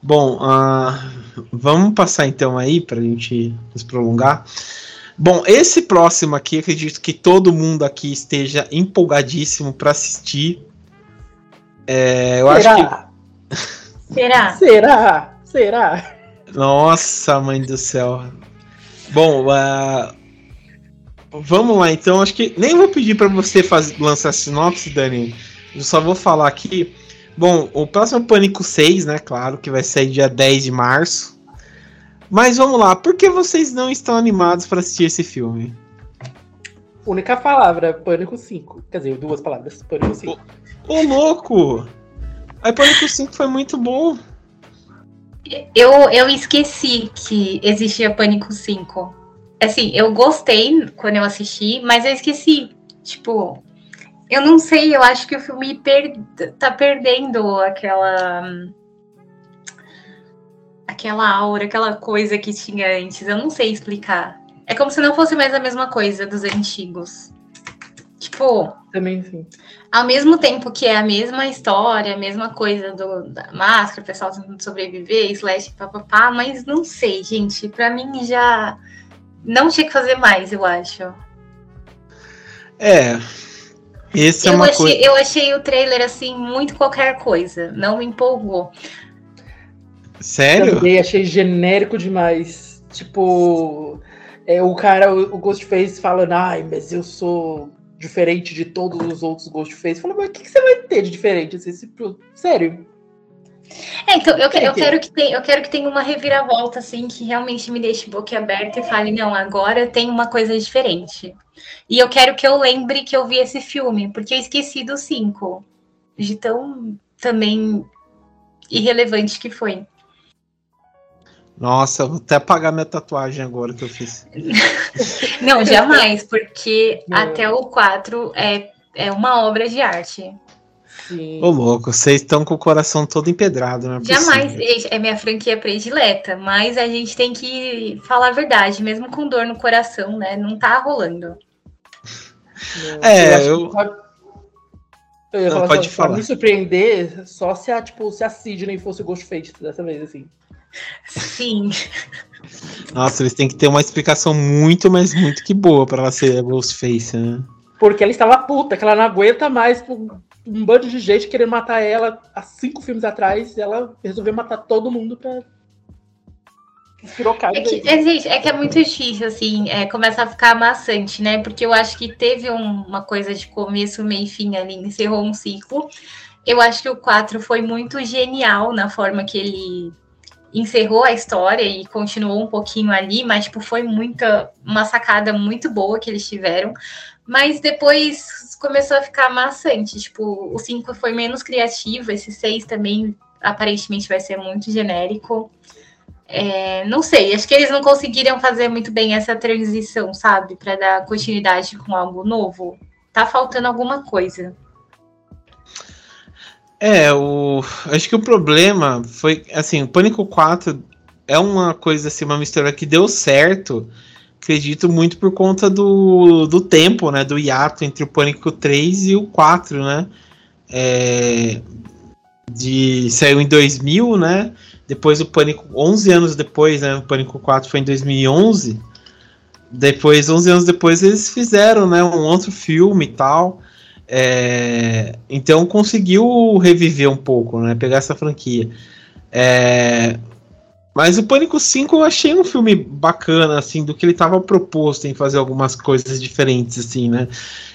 Bom, uh, vamos passar então aí para a gente nos prolongar. Bom, esse próximo aqui, acredito que todo mundo aqui esteja empolgadíssimo para assistir. É, eu Será? acho que. Será? Será? Será? Nossa, mãe do céu. Bom, uh, vamos lá então. Acho que nem vou pedir para você fazer, lançar a sinopse, Dani. Eu só vou falar aqui. Bom, o próximo é Pânico 6, né? Claro, que vai sair dia 10 de março. Mas vamos lá, por que vocês não estão animados para assistir esse filme? Única palavra, Pânico 5. Quer dizer, duas palavras, Pânico 5. Ô, louco! Aí Pânico 5 foi muito bom. Eu, eu esqueci que existia Pânico 5. Assim, eu gostei quando eu assisti, mas eu esqueci. Tipo, eu não sei, eu acho que o filme per tá perdendo aquela. Aquela aura, aquela coisa que tinha antes. Eu não sei explicar. É como se não fosse mais a mesma coisa dos antigos. Tipo. Também sim. Ao mesmo tempo que é a mesma história, a mesma coisa do, da máscara, o pessoal tentando sobreviver, slash papapá, mas não sei, gente. Pra mim já. Não tinha que fazer mais, eu acho. É, esse é eu, uma achei, coisa. eu achei o trailer assim, muito qualquer coisa. Não me empolgou. Sério? Também achei genérico demais. Tipo, é, o cara, o, o Ghostface falando, ai, mas eu sou diferente de todos os outros Ghostface. Fala, mas o que, que você vai ter de diferente? Assim, se- sério? É, então, eu, que- eu, Entendi. quero que tenha, eu quero que tenha uma reviravolta, assim, que realmente me deixe boquiaberta e fale, não, agora tem uma coisa diferente. E eu quero que eu lembre que eu vi esse filme, porque eu esqueci dos cinco. De tão também irrelevante que foi. Nossa, eu vou até apagar minha tatuagem agora que eu fiz. Não, jamais, porque Não. até o 4 é, é uma obra de arte. Sim. Ô, louco, vocês estão com o coração todo empedrado, né? Jamais é minha franquia predileta, mas a gente tem que falar a verdade, mesmo com dor no coração, né? Não tá rolando. É, acho que eu- pode- eu ia Não, falar pode só, pra falar. me surpreender só se a, tipo, se a Sidney fosse o Ghostface dessa vez, assim. Sim. Nossa, eles têm que ter uma explicação muito, mas muito que boa pra ela ser a Ghostface, né? Porque ela estava puta, que ela não aguenta mais um, um bando de gente querendo matar ela há cinco filmes atrás. E ela resolveu matar todo mundo pra É que, é, gente, é que é muito difícil, assim, é, começa a ficar amassante, né? Porque eu acho que teve um- uma coisa de começo, meio e fim ali, encerrou um ciclo. Eu acho que o 4 foi muito genial na forma que ele encerrou a história e continuou um pouquinho ali, mas tipo, foi muita uma sacada muito boa que eles tiveram. Mas depois começou a ficar maçante. Tipo, o 5 foi menos criativo, esse 6 também aparentemente vai ser muito genérico. É, não sei, acho que eles não conseguiram fazer muito bem essa transição, sabe? Para dar continuidade com algo novo. Tá faltando alguma coisa. É, o. Acho que o problema foi. Assim, o Pânico 4 é uma coisa assim, uma mistura que deu certo. Acredito muito por conta do, do tempo, né? Do hiato entre o Pânico 3 e o 4, né? É, de, saiu em 2000, né? Depois o Pânico, 11 anos depois, né? O Pânico 4 foi em 2011. Depois, 11 anos depois, eles fizeram, né? Um outro filme e tal. É, então conseguiu reviver um pouco, né? Pegar essa franquia. É, mas o Pânico 5 eu achei um filme bacana, assim, do que ele estava proposto em fazer algumas coisas diferentes, assim, né?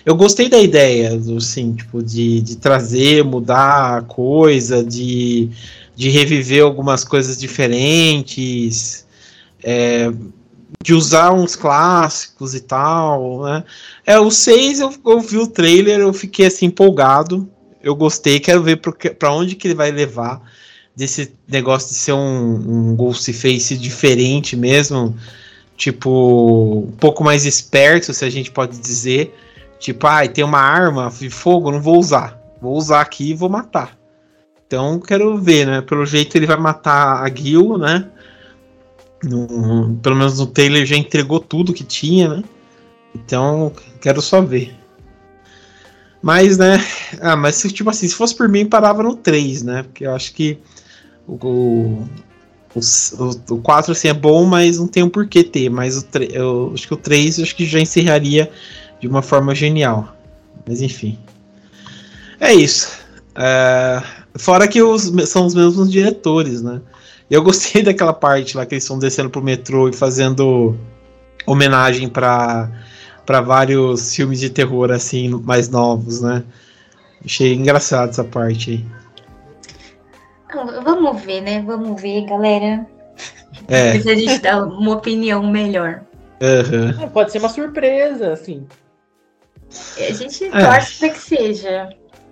Eu gostei da ideia, assim, tipo, de, de trazer, mudar a coisa, de, de reviver algumas coisas diferentes, é, de usar uns clássicos e tal, né? É, o 6 eu, eu vi o trailer, eu fiquei assim empolgado. Eu gostei, quero ver pra onde que ele vai levar desse negócio de ser um, um Ghostface diferente mesmo. Tipo, um pouco mais esperto, se a gente pode dizer. Tipo, ai, tem uma arma de fogo, não vou usar. Vou usar aqui e vou matar. Então, quero ver, né? Pelo jeito ele vai matar a Gil, né? No- pelo menos no trailer já entregou tudo que tinha, né? Então, quero só ver. Mas, né? Ah, mas se, tipo assim, se fosse por mim, parava no 3, né? Porque eu acho que o, o, o, o 4 assim, é bom, mas não tem um porquê ter. Mas o, tre- eu acho que o 3 eu acho que já encerraria de uma forma genial. Mas enfim. É isso. É, fora que os, são os mesmos diretores, né? Eu gostei daquela parte lá que eles estão descendo pro metrô e fazendo homenagem para para vários filmes de terror assim mais novos, né? Achei engraçado essa parte aí. Vamos ver, né? Vamos ver, galera. É. Se a gente dá uma opinião melhor. Uhum. Pode ser uma surpresa, assim. A gente é. torce para que seja.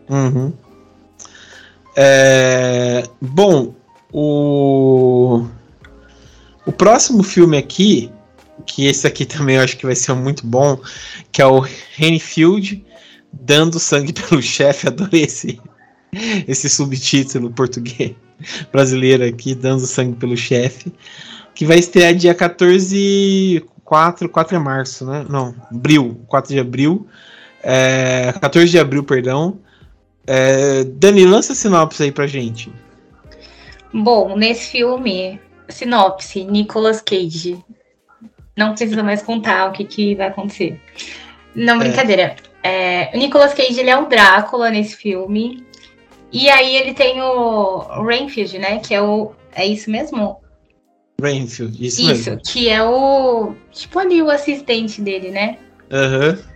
Uhum. É, bom, o, o próximo filme aqui, que esse aqui também eu acho que vai ser muito bom, que é o Renfield dando sangue pelo chefe. Adorei esse, esse subtítulo português brasileiro aqui, dando sangue pelo chefe. Que vai estrear dia 14, 4, 4 de março, né? Não, abril, 4 de abril. É, 14 de abril, perdão. É, Dani, lança a sinopse aí pra gente. Bom, nesse filme, sinopse, Nicolas Cage. Não precisa mais contar o que, que vai acontecer. Não, é. brincadeira. É. o Nicolas Cage, ele é o Drácula nesse filme. E aí ele tem o Rainfield, né? Que é o... É isso mesmo? Rainfield, isso, isso mesmo. que é o... Tipo ali, o assistente dele, né? Aham. Uhum.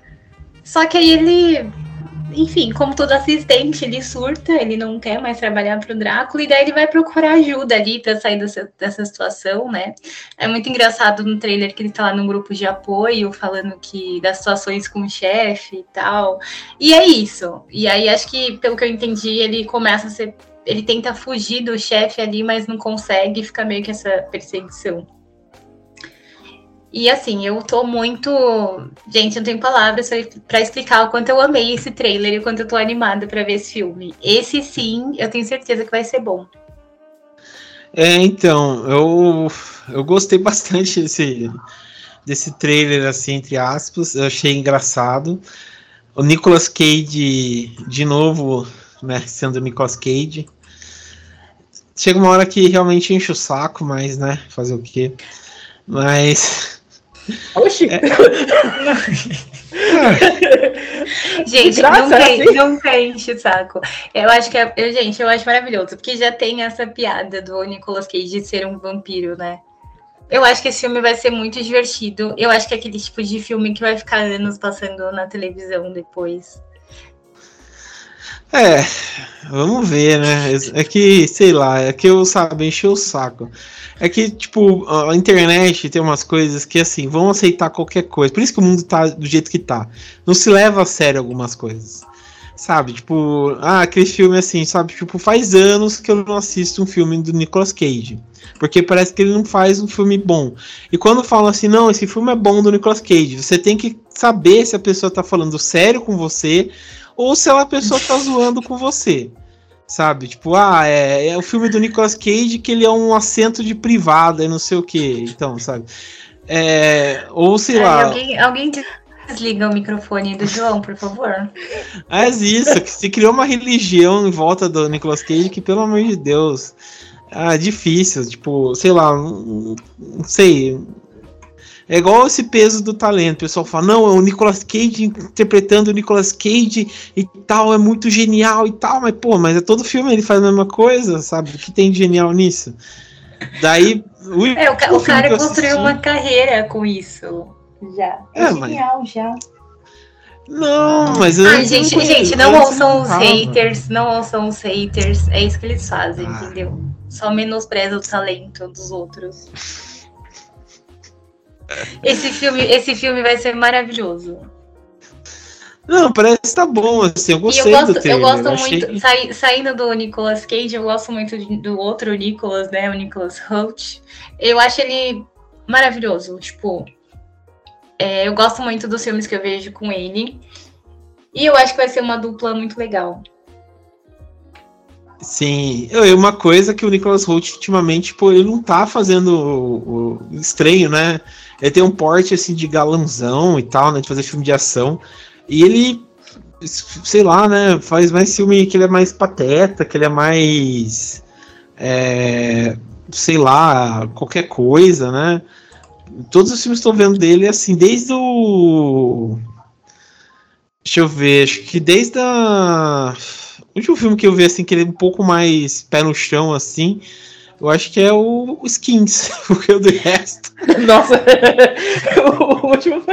Só que aí ele enfim, como todo assistente, ele surta, ele não quer mais trabalhar para o Drácula, e daí ele vai procurar ajuda ali para sair dessa, dessa situação, né? É muito engraçado no trailer que ele está lá num grupo de apoio, falando que das situações com o chefe e tal. E é isso. E aí acho que, pelo que eu entendi, ele começa a ser. Ele tenta fugir do chefe ali, mas não consegue, fica meio que essa perseguição. E assim, eu tô muito. Gente, não tenho palavras para explicar o quanto eu amei esse trailer e o quanto eu tô animada para ver esse filme. Esse sim, eu tenho certeza que vai ser bom. É, então, eu, eu gostei bastante desse, desse trailer, assim, entre aspas. Eu achei engraçado. O Nicolas Cage, de novo, né, sendo o Nicolas Cage. Chega uma hora que realmente enche o saco, mas, né, fazer o quê? Mas Oxi! É. gente, Graça, não, assim? nunca enche o saco. Eu acho que, é, eu, gente, eu acho maravilhoso, porque já tem essa piada do Nicolas Cage de ser um vampiro, né? Eu acho que esse filme vai ser muito divertido. Eu acho que é aquele tipo de filme que vai ficar anos passando na televisão depois. É, vamos ver, né? É que, sei lá, é que eu, sabe, encheu o saco. É que, tipo, a internet tem umas coisas que, assim, vão aceitar qualquer coisa. Por isso que o mundo tá do jeito que tá. Não se leva a sério algumas coisas. Sabe, tipo, ah, aquele filme assim, sabe? Tipo, faz anos que eu não assisto um filme do Nicolas Cage. Porque parece que ele não faz um filme bom. E quando falam assim, não, esse filme é bom do Nicolas Cage, você tem que saber se a pessoa tá falando sério com você ou se a pessoa tá zoando com você. Sabe? Tipo, ah, é, é o filme do Nicolas Cage que ele é um assento de privada e não sei o que. Então, sabe? É, ou sei lá. Alguém, alguém desliga o microfone do João, por favor. Mas isso, que se criou uma religião em volta do Nicolas Cage que, pelo amor de Deus. Ah, difícil, tipo, sei lá, não sei. É igual esse peso do talento. O pessoal fala, não, é o Nicolas Cage interpretando o Nicolas Cage e tal, é muito genial e tal, mas pô, mas é todo filme ele faz a mesma coisa, sabe? O que tem de genial nisso? Daí. O, é, o, o cara construiu uma carreira com isso. Já. É, é genial, mas... já. Não, mas eu. Gente, gente, não ouçam os haters, não ouçam os haters. É isso que eles fazem, ah. entendeu? Só menospreza o talento dos outros. Esse filme, esse filme vai ser maravilhoso. Não, parece que tá bom, assim, eu gostei eu gosto, do trailer. Eu gosto eu muito, achei... saindo do Nicolas Cage, eu gosto muito do outro Nicolas, né, o Nicolas Holt. Eu acho ele maravilhoso, tipo, é, eu gosto muito dos filmes que eu vejo com ele. E eu acho que vai ser uma dupla muito legal. Sim, uma coisa que o Nicolas Holt ultimamente, tipo, ele não tá fazendo o, o estranho, né? Ele tem um porte assim de galanzão e tal, né? De fazer filme de ação. E ele, sei lá, né? Faz mais filme que ele é mais pateta, que ele é mais. É, sei lá, qualquer coisa, né? Todos os filmes que estou vendo dele, assim, desde o. Deixa eu ver, acho que desde a. O último filme que eu vi, assim, que ele é um pouco mais pé no chão, assim, eu acho que é o, o Skins, porque o do resto. Nossa, o último.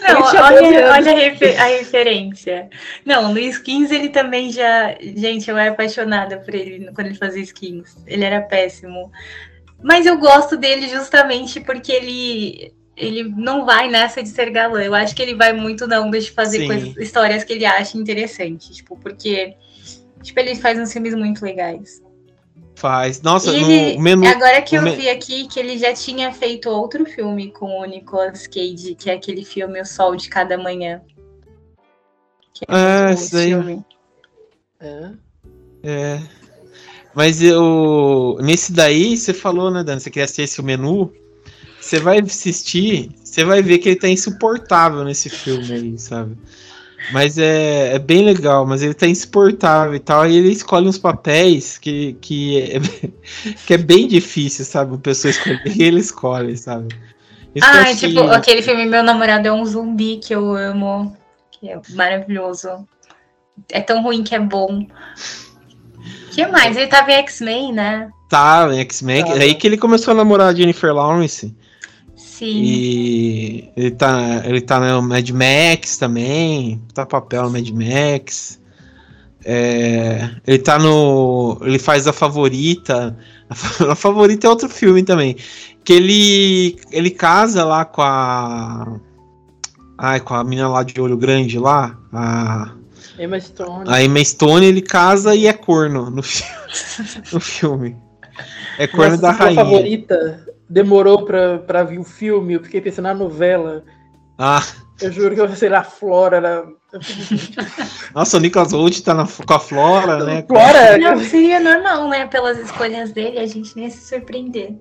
Não, olha, olha a, refer a, referência. Não, no Skins ele também já. Gente, eu era apaixonada por ele quando ele fazia skins. Ele era péssimo. Mas eu gosto dele justamente porque ele. Ele não vai nessa de ser galã. Eu acho que ele vai muito na onda de fazer coisas, histórias que ele acha interessante. Tipo, porque. Tipo, ele faz uns filmes muito legais. Faz. Nossa, ele, no menu. Agora que eu vi aqui que ele já tinha feito outro filme com o Nicolas Cage, que é aquele filme O Sol de Cada Manhã. Que é, isso daí. É. É. Mas eu. Nesse daí, você falou, né, Dani? Você queria assistir esse menu. Você vai assistir, você vai ver que ele tá insuportável nesse filme aí, sabe? Mas é, é bem legal, mas ele tá insuportável e tal. E ele escolhe uns papéis que, que, é, que é bem difícil, sabe? Uma pessoa escolher e ele escolhe, sabe? Isso ah, é tipo, aquele filme Meu Namorado é um Zumbi que eu amo. Que é maravilhoso. É tão ruim que é bom. O que mais? Ele tava em X-Men, né? Tá, em X-Men. É aí que ele começou a namorar a Jennifer Lawrence. Sim. E ele tá, ele tá no Mad Max também, tá papel no Mad Max. É, ele tá no. Ele faz a favorita. A favorita é outro filme também. Que ele. Ele casa lá com a. Ai, com a menina lá de olho grande lá. A. Emma Stone. A Emma Stone ele casa e é corno no, no filme. É corno Nossa, da rainha. favorita demorou pra, pra vir o filme, eu fiquei pensando na novela. Ah. Eu juro que eu sei lá, a Flora era. Nossa, o Nicolas Holt tá na, com a Flora, né? Flora! Não, seria normal, né? Pelas escolhas dele, a gente nem se surpreender.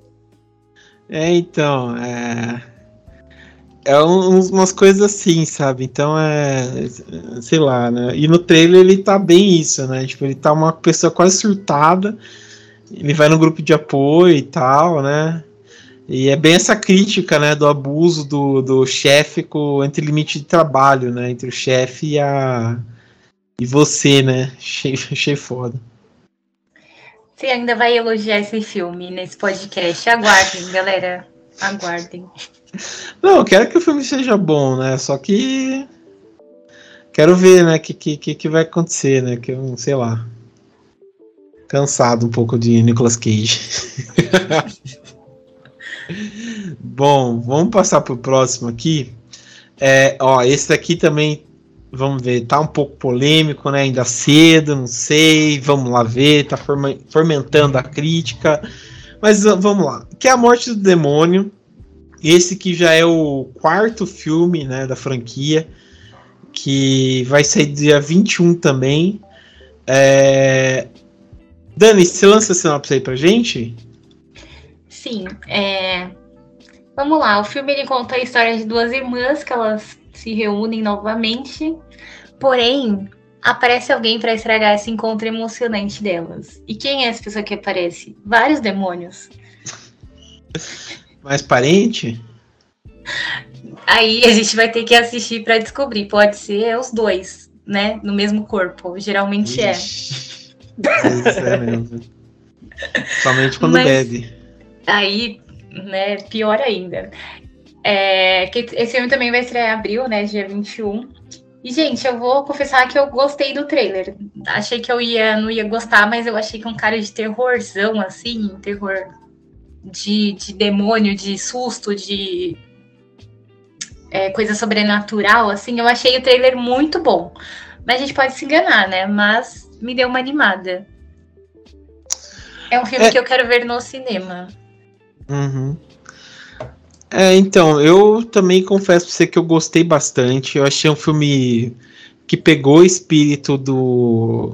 É, então, é. É umas coisas assim, sabe? Então é. Sei lá, né? E no trailer ele tá bem isso, né? Tipo, ele tá uma pessoa quase surtada. Ele vai no grupo de apoio e tal, né? E é bem essa crítica, né, do abuso do, do chefe com entre limite de trabalho, né, entre o chefe e a e você, né? Achei, achei foda. Você ainda vai elogiar esse filme nesse podcast. Aguardem, galera. Aguardem. Não, eu quero que o filme seja bom, né? Só que quero ver, né, que que que vai acontecer, né? Que eu, sei lá. Cansado um pouco de Nicolas Cage. Bom, vamos passar pro próximo aqui. É, ó, esse daqui também, vamos ver, tá um pouco polêmico, né? Ainda cedo, não sei. Vamos lá ver, tá fomentando a crítica. Mas vamos lá. Que é a morte do demônio. Esse que já é o quarto filme, né, da franquia, que vai sair dia 21 também. É... Dani, você lança a sinopse aí pra gente? Sim, é... vamos lá. O filme ele conta a história de duas irmãs que elas se reúnem novamente, porém aparece alguém para estragar esse encontro emocionante delas. E quem é essa pessoa que aparece? Vários demônios. Mais parente? Aí a gente vai ter que assistir para descobrir. Pode ser os dois, né? No mesmo corpo. Geralmente é. Ixi. é. é mesmo. Somente quando Mas... bebe aí, né, pior ainda. É, que esse filme também vai estrear em abril, né, dia 21. E, gente, eu vou confessar que eu gostei do trailer. Achei que eu ia, não ia gostar, mas eu achei que é um cara de terrorzão, assim, terror de, de demônio, de susto, de é, coisa sobrenatural, assim. Eu achei o trailer muito bom. Mas a gente pode se enganar, né? Mas me deu uma animada. É um filme é... que eu quero ver no cinema. Uhum. É, então, eu também confesso pra você que eu gostei bastante. Eu achei um filme que pegou o espírito do,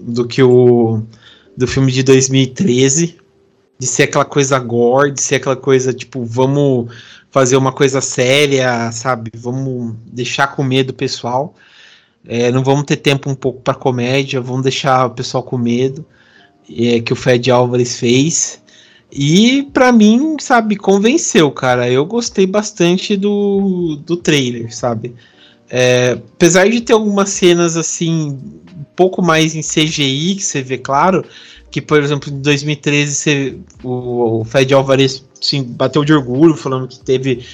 do que o do filme de 2013, de ser aquela coisa gore, de ser aquela coisa tipo, vamos fazer uma coisa séria, sabe? Vamos deixar com medo o pessoal. É, não vamos ter tempo um pouco para comédia, vamos deixar o pessoal com medo. É, que o Fred Álvares fez. E para mim, sabe, convenceu, cara. Eu gostei bastante do, do trailer, sabe? É, apesar de ter algumas cenas assim, um pouco mais em CGI, que você vê, claro, que por exemplo em 2013 você, o, o Fred Alvarez assim, bateu de orgulho, falando que teve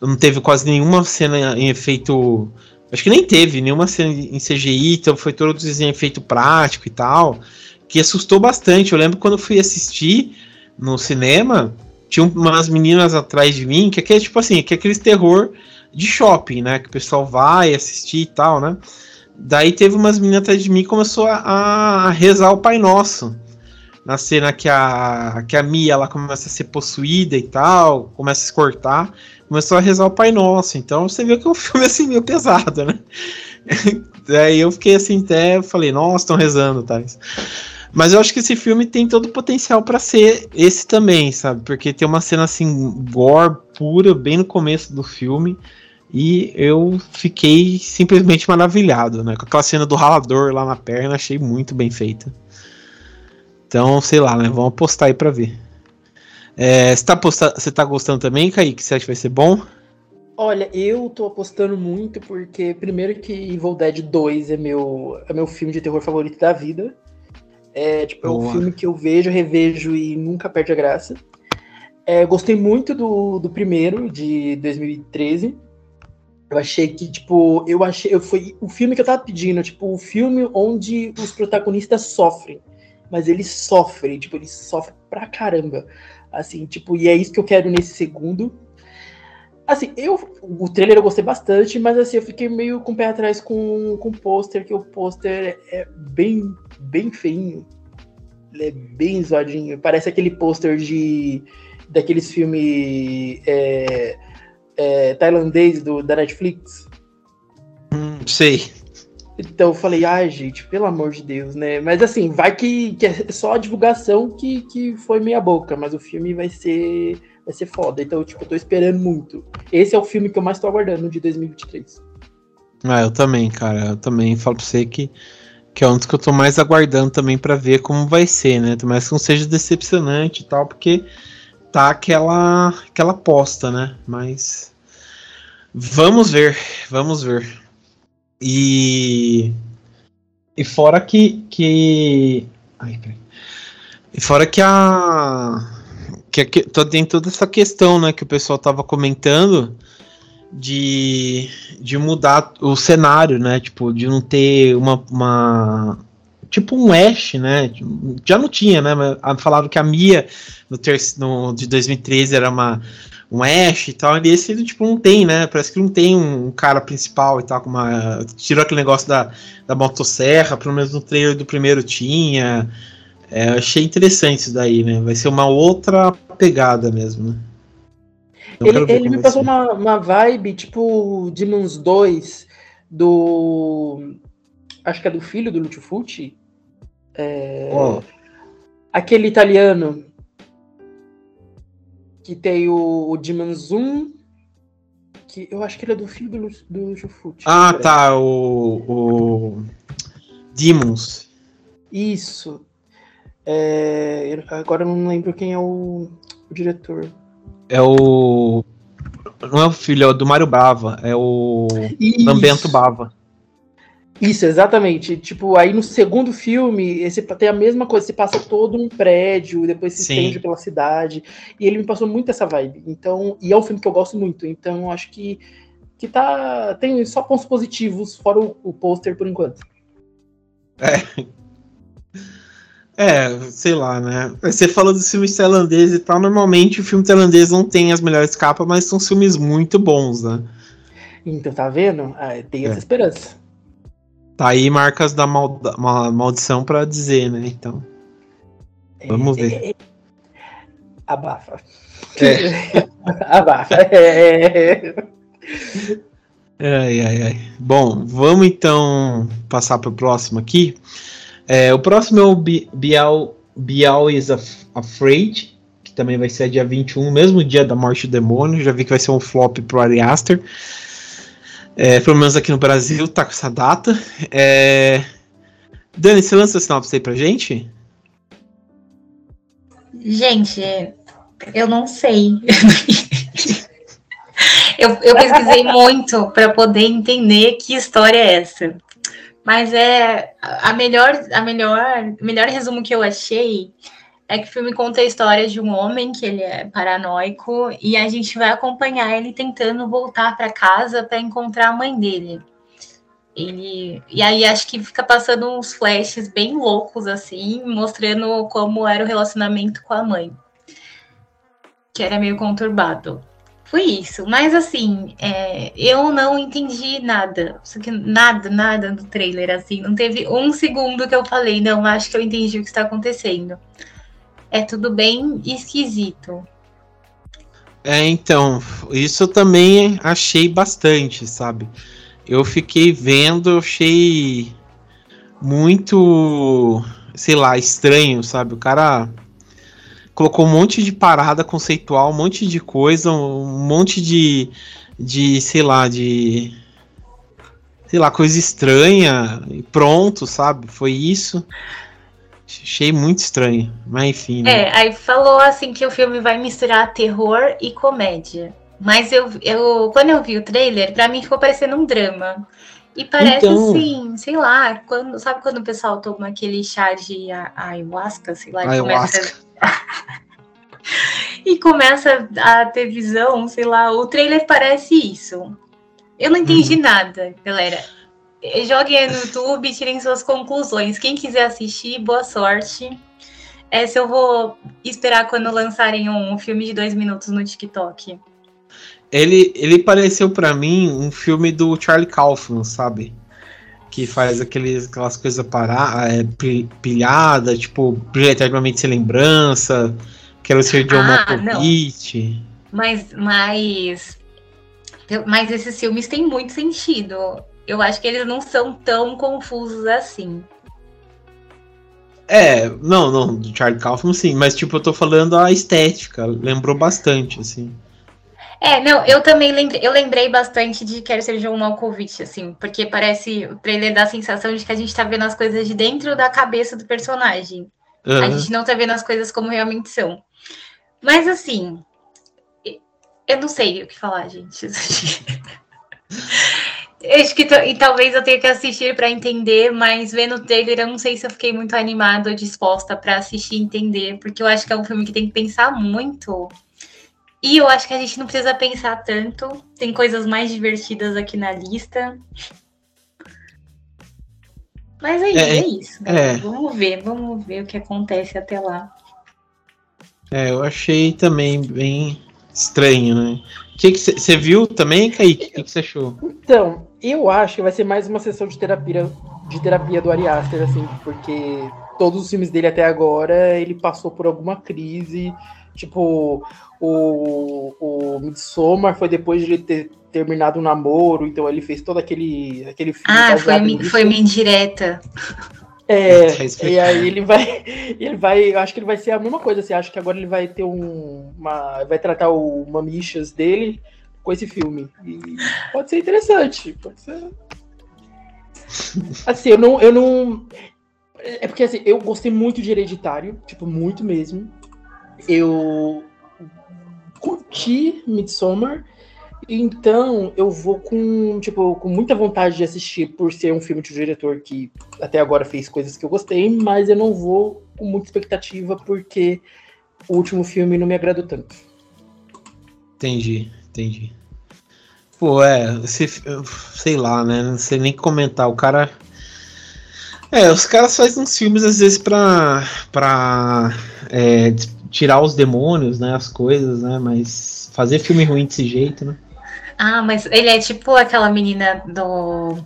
não teve quase nenhuma cena em efeito. Acho que nem teve nenhuma cena em CGI, então foi todo em efeito prático e tal. Que assustou bastante. Eu lembro quando fui assistir no cinema, tinha umas meninas atrás de mim, que é tipo assim, que é aqueles terror de shopping, né? Que o pessoal vai assistir e tal, né? Daí teve umas meninas atrás de mim e começou a, a, rezar o Pai Nosso. Na cena que a, que a Mia ela começa a ser possuída e tal, começa a se cortar, começou a rezar o Pai Nosso. Então você vê que é um filme assim meio pesado, né? Daí eu fiquei assim, até falei, nossa, estão rezando, tá? Mas eu acho que esse filme tem todo o potencial para ser esse também, sabe? Porque tem uma cena assim, gore pura, bem no começo do filme. E eu fiquei simplesmente maravilhado, né? Com aquela cena do ralador lá na perna, achei muito bem feita. Então, sei lá, né? Vamos apostar aí pra ver. É, você, tá você tá gostando também, Kaique? Você acha que vai ser bom? Olha, eu tô apostando muito porque, primeiro, que Evil Dead 2 é meu, é meu filme de terror favorito da vida. É, tipo, é um filme que eu vejo, revejo e nunca perde a graça. É, gostei muito do, do primeiro, de 2013. Eu achei que, tipo, eu achei. Eu, foi o filme que eu tava pedindo, tipo, o filme onde os protagonistas sofrem. Mas eles sofrem, tipo, eles sofrem pra caramba. Assim, tipo, e é isso que eu quero nesse segundo. Assim, eu. O trailer eu gostei bastante, mas assim, eu fiquei meio com o pé atrás com, com o pôster, que o pôster é bem, bem feinho. Ele é bem zoadinho. Parece aquele pôster de. daqueles filmes. É, é, tailandês do, da Netflix. Hum, sei. Então eu falei, ai, gente, pelo amor de Deus, né? Mas assim, vai que, que é só a divulgação que, que foi meia boca, mas o filme vai ser vai ser foda. Então, tipo, eu tô esperando muito. Esse é o filme que eu mais tô aguardando de 2023. Ah, eu também, cara. Eu também falo pra você que, que é um dos que eu tô mais aguardando também para ver como vai ser, né? Mas que não seja decepcionante e tal, porque tá aquela aquela aposta, né? Mas vamos ver, vamos ver. E e fora que que ai, e fora que a que, que tem toda essa questão, né, que o pessoal tava comentando de, de mudar o cenário, né, tipo, de não ter uma, uma tipo um Ash, né? Já não tinha, né? Mas falaram que a Mia no, ter no de 2013 era uma um Ash e tal, e esse tipo não tem, né? Parece que não tem um, cara principal e tal, com uma tirou aquele negócio da, da motosserra, pelo menos no trailer do primeiro tinha. É, achei interessante isso daí, né? Vai ser uma outra pegada mesmo, né? Ele, ele me passou uma, uma vibe tipo Demons 2 do. Acho que é do filho do Lutifucci. É, oh. Aquele italiano que tem o, o Demons 1. Que eu acho que ele é do filho do, do Lutifucci. Ah, tá. O, o. Demons. Isso. É, agora eu não lembro quem é o, o, diretor. É o. Não é o filho, é o do Mário Bava. É o. Isso. Lambento Bava. Isso, exatamente. Tipo, aí no segundo filme, esse tem a mesma coisa, você passa todo um prédio, depois se Sim. estende pela cidade. E ele me passou muito essa vibe. Então, e é um filme que eu gosto muito. Então, acho que que tá tem só pontos positivos fora o, o pôster por enquanto. É, é, sei lá, né? Você falou dos filmes tailandeses e tal. Normalmente o filme tailandês não tem as melhores capas, mas são filmes muito bons, né? Então, tá vendo? Ah, tem essa é. esperança. Tá aí marcas da maldição para dizer, né? Então. Vamos ver. É, é, abafa. É. Abafa. É. Ai, ai, ai. Bom, vamos então passar para o próximo aqui. É, o próximo é o Bial, Bial is Afraid, que também vai ser dia 21, mesmo dia da morte do demônio. Já vi que vai ser um flop pro Ari Aster. É, pelo menos aqui no Brasil, tá com essa data. É... Dani, você lança a sinopse aí pra gente? Gente, eu não sei. eu, eu pesquisei muito para poder entender que história é essa. Mas é a melhor, a melhor, melhor resumo que eu achei é que o filme conta a história de um homem que ele é paranoico e a gente vai acompanhar ele tentando voltar para casa para encontrar a mãe dele. Ele e aí acho que fica passando uns flashes bem loucos assim, mostrando como era o relacionamento com a mãe, que era meio conturbado. Foi isso, mas assim, é, eu não entendi nada, nada, nada do trailer, assim, não teve um segundo que eu falei, não, acho que eu entendi o que está acontecendo. É tudo bem esquisito. É, então, isso eu também achei bastante, sabe? Eu fiquei vendo, achei muito, sei lá, estranho, sabe? O cara colocou um monte de parada conceitual, um monte de coisa, um monte de, de sei lá, de. Sei lá, coisa estranha e pronto, sabe? Foi isso. Achei muito estranho, mas enfim. Né? É, aí falou assim que o filme vai misturar terror e comédia. Mas eu, eu quando eu vi o trailer, para mim ficou parecendo um drama. E parece então, assim, sei lá, quando, sabe quando o pessoal toma aquele chá de ayahuasca, sei lá, ayahuasca. começa e começa a ter visão, sei lá, o trailer parece isso. Eu não entendi uhum. nada, galera. Joguem no YouTube tirem suas conclusões. Quem quiser assistir, boa sorte. Essa eu vou esperar quando lançarem um filme de dois minutos no TikTok. Ele, ele pareceu para mim um filme do Charlie Kaufman, sabe? Que faz aqueles, aquelas coisas parar, é, pilhada, tipo, brilha eternamente sem lembrança. Quero ser John ah, Malkovich. Mas, mas, mas esses filmes têm muito sentido. Eu acho que eles não são tão confusos assim. É, não, não, do Charlie Kaufman sim, mas tipo, eu tô falando a estética, lembrou bastante, assim. É, não, eu também lembrei, eu lembrei bastante de Quero Ser John Malkovich, assim, porque parece, o trailer dá a sensação de que a gente tá vendo as coisas de dentro da cabeça do personagem. Uhum. A gente não tá vendo as coisas como realmente são. Mas assim, eu não sei o que falar, gente. Acho que e talvez eu tenha que assistir para entender, mas vendo o trailer eu não sei se eu fiquei muito animada ou disposta para assistir e entender, porque eu acho que é um filme que tem que pensar muito. E eu acho que a gente não precisa pensar tanto. Tem coisas mais divertidas aqui na lista. Mas é, é, é isso. Né? É. Vamos ver, vamos ver o que acontece até lá. É, eu achei também bem estranho, né? O que você viu também, Kaique? O que você achou? Então, eu acho que vai ser mais uma sessão de terapia, de terapia do Ari Aster, assim, porque todos os filmes dele até agora, ele passou por alguma crise. Tipo, o, o Midsommar foi depois de ele ter terminado um namoro, então ele fez todo aquele, aquele filme. Ah, foi, foi minha indireta. É, e aí ele vai, ele vai, eu acho que ele vai ser a mesma coisa, assim, acho que agora ele vai ter um, uma, vai tratar o Mamichas dele com esse filme. E pode ser interessante, pode ser. Assim, eu não, eu não, é porque assim, eu gostei muito de Hereditário, tipo, muito mesmo. Eu curti Midsommar, então, eu vou com, tipo, com muita vontade de assistir por ser um filme de um diretor que até agora fez coisas que eu gostei, mas eu não vou com muita expectativa porque o último filme não me agradou tanto. Entendi, entendi. Pô, é, se, sei lá, né? Não sei nem comentar. O cara. É, os caras fazem uns filmes às vezes pra, pra é, tirar os demônios, né? As coisas, né? Mas fazer filme ruim desse jeito, né? Ah, mas ele é tipo aquela menina do.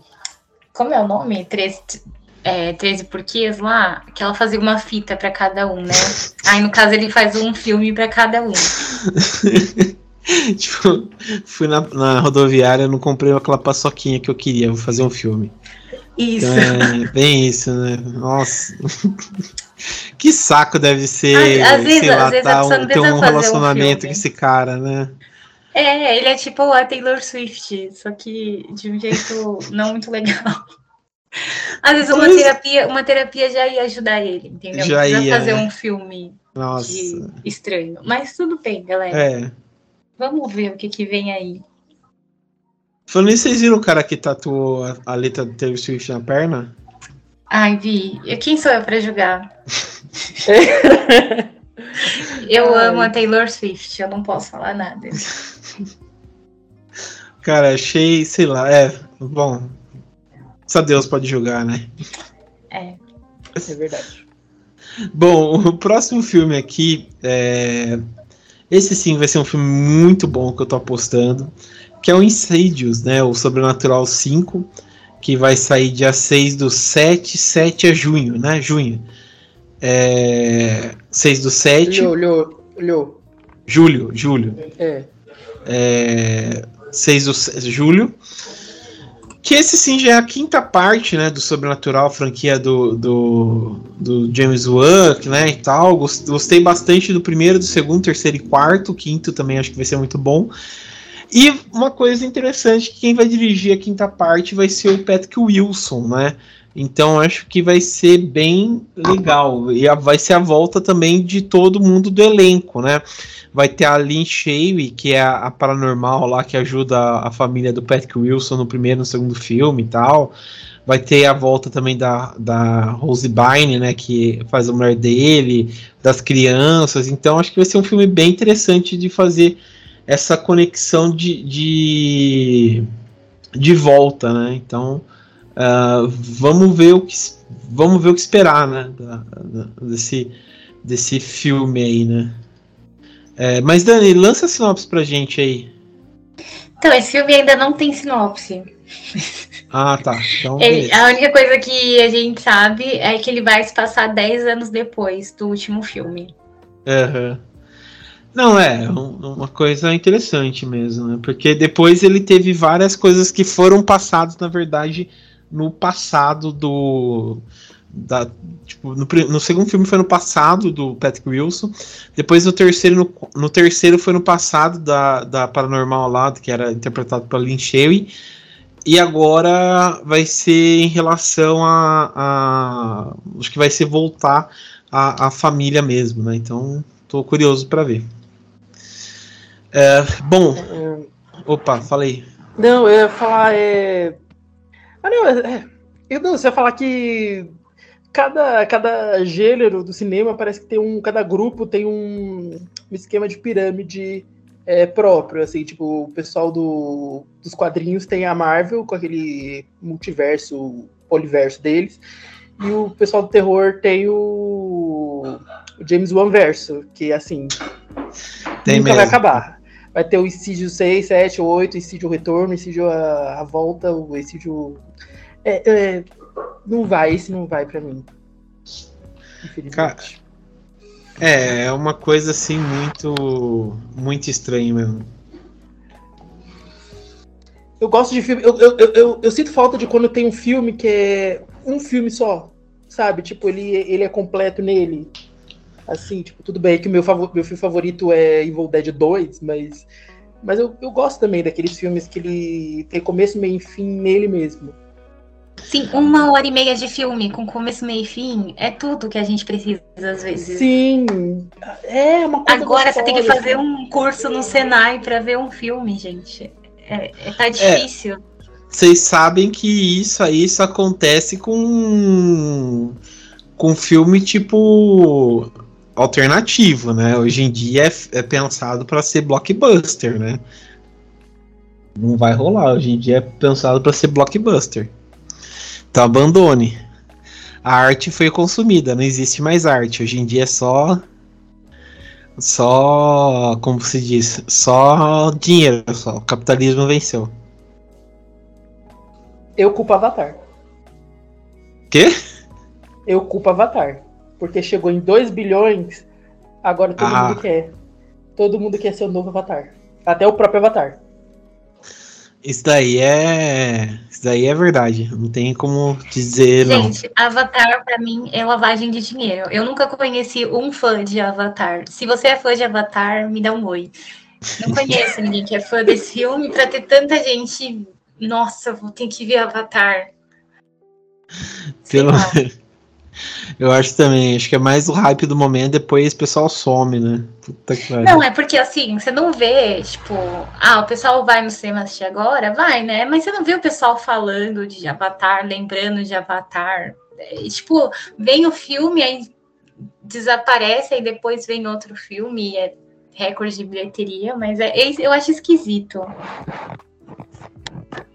Como é o nome? 13, é, 13 porquês lá, que ela fazia uma fita para cada um, né? Aí no caso ele faz um filme para cada um. tipo, fui na, na, rodoviária, não comprei aquela paçoquinha que eu queria, vou fazer um filme. Isso. É, bem isso, né? Nossa. que saco deve ser, às, às vezes, lá, tá, um, ter um relacionamento um com esse cara, né? É, ele é tipo a Taylor Swift, só que de um jeito não muito legal. Às vezes uma terapia, uma terapia já ia ajudar ele, entendeu? Já ia fazer né? um filme estranho. Mas tudo bem, galera. É. Vamos ver o que, que vem aí. Falando nisso, vocês viram o cara que tatuou a, a letra do Taylor Swift na perna? Ai, Vi. Quem sou eu pra julgar? Eu Ai. amo a Taylor Swift, eu não posso falar nada. Cara, achei, sei lá, é. Bom. Só Deus pode julgar, né? É. É verdade. Bom, o próximo filme aqui é. Esse sim vai ser um filme muito bom que eu tô apostando. Que é o Insidious, né? O Sobrenatural 5. Que vai sair dia 6 do 7, 7 é junho, né? Junho. É, 6 do 7. Olhou, olhou. Julho, julho. É. é 6 do julho. Que esse sim já é a quinta parte, né, do Sobrenatural, franquia do, do, do James Wan, né, e tal. Gostei bastante do primeiro, do segundo, terceiro e quarto. O quinto também acho que vai ser muito bom. E uma coisa interessante, que quem vai dirigir a quinta parte vai ser o Patrick Wilson, né? Então acho que vai ser bem legal. E a, vai ser a volta também de todo mundo do elenco, né? Vai ter a Lynn Shavey, que é a, a, paranormal lá que ajuda a, a, família do Patrick Wilson no primeiro e no segundo filme e tal. Vai ter a volta também da, da Rose Byrne, né? Que faz a mulher dele, das crianças. Então acho que vai ser um filme bem interessante de fazer essa conexão de, de, de volta, né? Então Uh, vamos ver o que vamos ver o que esperar, né? Da, da, desse, desse filme aí, né? É, mas Dani, lança a sinopse pra gente aí. Então, esse filme ainda não tem sinopse. Ah, tá. Então, ele, a única coisa que a gente sabe é que ele vai se passar 10 anos depois do último filme. Uhum. Não, é uma coisa interessante mesmo, né? Porque depois ele teve várias coisas que foram passadas, na verdade, no passado do. Da, tipo, no, no, segundo filme foi no passado do Patrick Wilson. Depois no terceiro, no, no terceiro foi no passado da, da Paranormal lá, que era interpretado pela Lynn Sherry. E agora vai ser em relação a, a. Acho que vai ser voltar a, a família mesmo, né? Então tô curioso para ver. É, bom. Opa, falei. Não, eu ia falar. É, ah, não, é, é, eu não, você vai falar que cada, cada gênero do cinema parece que tem um. Cada grupo tem um, um esquema de pirâmide é, próprio, assim, tipo, o pessoal do, dos quadrinhos tem a Marvel com aquele multiverso, poliverso deles, e o pessoal do terror tem o, o James Wan verso, que assim tem nunca mesmo. vai acabar. Vai ter o Incídio 6, 7, 8, Incídio Retorno, Incídio a, a Volta, o Incídio. É, é, não vai, esse não vai para mim. Infelizmente. É, é uma coisa assim muito. muito estranha mesmo. Eu gosto de filme. Eu, eu, eu, eu, sinto falta de quando tem um filme que é um filme só. Sabe? Tipo, ele, ele é completo nele. Assim, tipo, tudo bem que o meu, favor, meu filme favorito é Evil Dead 2, mas, mas eu, eu gosto também daqueles filmes que ele tem começo, meio e fim nele mesmo. Sim, uma hora e meia de filme com começo, meio e fim é tudo que a gente precisa às vezes. Sim, é uma coisa. Agora você tem que fazer um curso no Senai para ver um filme, gente. É, é tá é. difícil. É, vocês sabem que isso aí isso acontece com com filme tipo alternativo, né? Hoje em dia é, é pensado para ser blockbuster, né? Não vai rolar. Hoje em dia é pensado para ser blockbuster. Então abandone. A arte foi consumida, não existe mais arte. Hoje em dia é só só, como se diz, só dinheiro, só. O capitalismo venceu. Eu culpo Avatar. Quê? Eu culpo Avatar porque chegou em 2 bilhões, agora todo ah. mundo quer. Todo mundo quer ser o novo Avatar. Até o próprio Avatar. Isso daí é. Isso daí é verdade. Não tem como dizer. Gente, não. Avatar para mim é lavagem de dinheiro. Eu nunca conheci um fã de Avatar. Se você é fã de Avatar, me dá um oi. Não conheço ninguém que é fã desse filme para ter tanta gente. Nossa, vou ter que ver Avatar. Pelo menos. Eu acho também, acho que é mais o hype do momento, depois o pessoal some, né? Não, é porque assim, você não vê, tipo, ah, o pessoal vai no cinema assistir agora? Vai, né? Mas você não vê o pessoal falando de Avatar, lembrando de Avatar. É, tipo, vem o filme, aí desaparece e depois vem outro filme e é recorde de bilheteria, mas é, eu acho esquisito.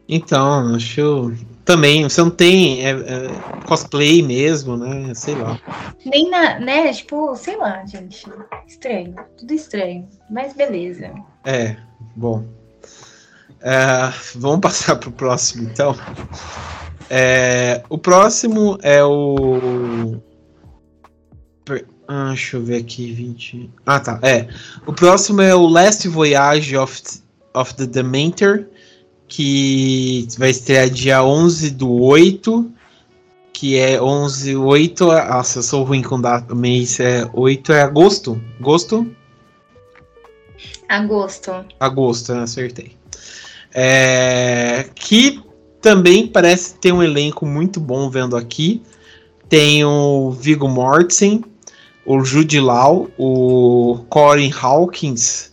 Então, acho também, você não tem é, é, cosplay mesmo, né? Sei lá. Nem na, né? Tipo, sei lá, gente. Estranho. Tudo estranho. Mas beleza. É, bom. É, vamos passar pro próximo, então. É, o próximo é o. Ah, deixa eu ver aqui, 20. Ah, tá. É. O próximo é o Last Voyage of, of the Dementor, que vai estrear dia 11 do 8, que é 11, 8. Nossa, eu sou ruim com data. Mês é 8 é agosto? Agosto? Agosto. Agosto, acertei. É, que também parece ter um elenco muito bom vendo aqui. Tem o Viggo Mortensen, o Jude Law, o Corey Hawkins,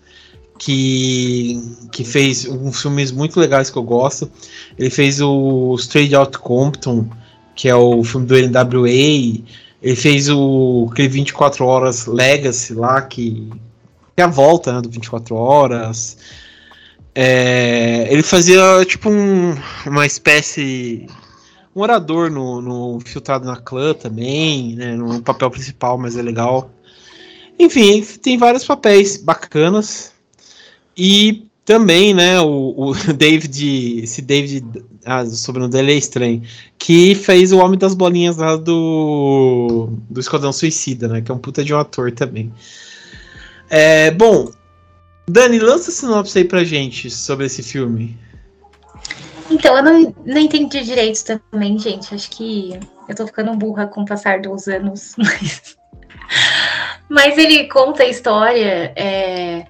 que, que fez uns filmes muito legais que eu gosto. Ele fez o Straight Out Compton, que é o filme do NWA. Ele fez o aquele 24 Horas Legacy lá, que, que é a volta né, do 24 Horas. É, ele fazia tipo um, uma espécie. Um orador no, no Filtrado na Clã também, né? No papel principal, mas é legal. Enfim, tem vários papéis bacanas. E também, né, o, o David, esse David, ah, o sobrenome dele é estranho, que fez o Homem das Bolinhas lá do, do Esquadrão Suicida, né, que é um puta de um ator também. É, bom, Dani, lança sinopse aí pra gente sobre esse filme. Então, eu não, não entendi direito também, gente. Acho que eu tô ficando burra com o passar dos anos. Mas, mas ele conta a história. É,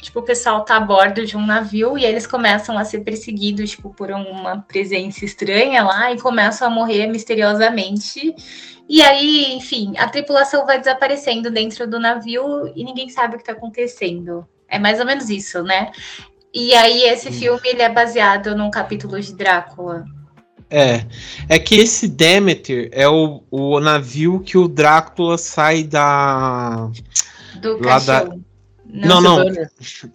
tipo, o pessoal tá a bordo de um navio e eles começam a ser perseguidos, tipo, por uma presença estranha lá e começam a morrer misteriosamente. E aí, enfim, a tripulação vai desaparecendo dentro do navio e ninguém sabe o que tá acontecendo. É mais ou menos isso, né? E aí esse filme ele é baseado num capítulo de Drácula. É, é que esse Demeter é o, o navio que o Drácula sai da do lá da... Não, não,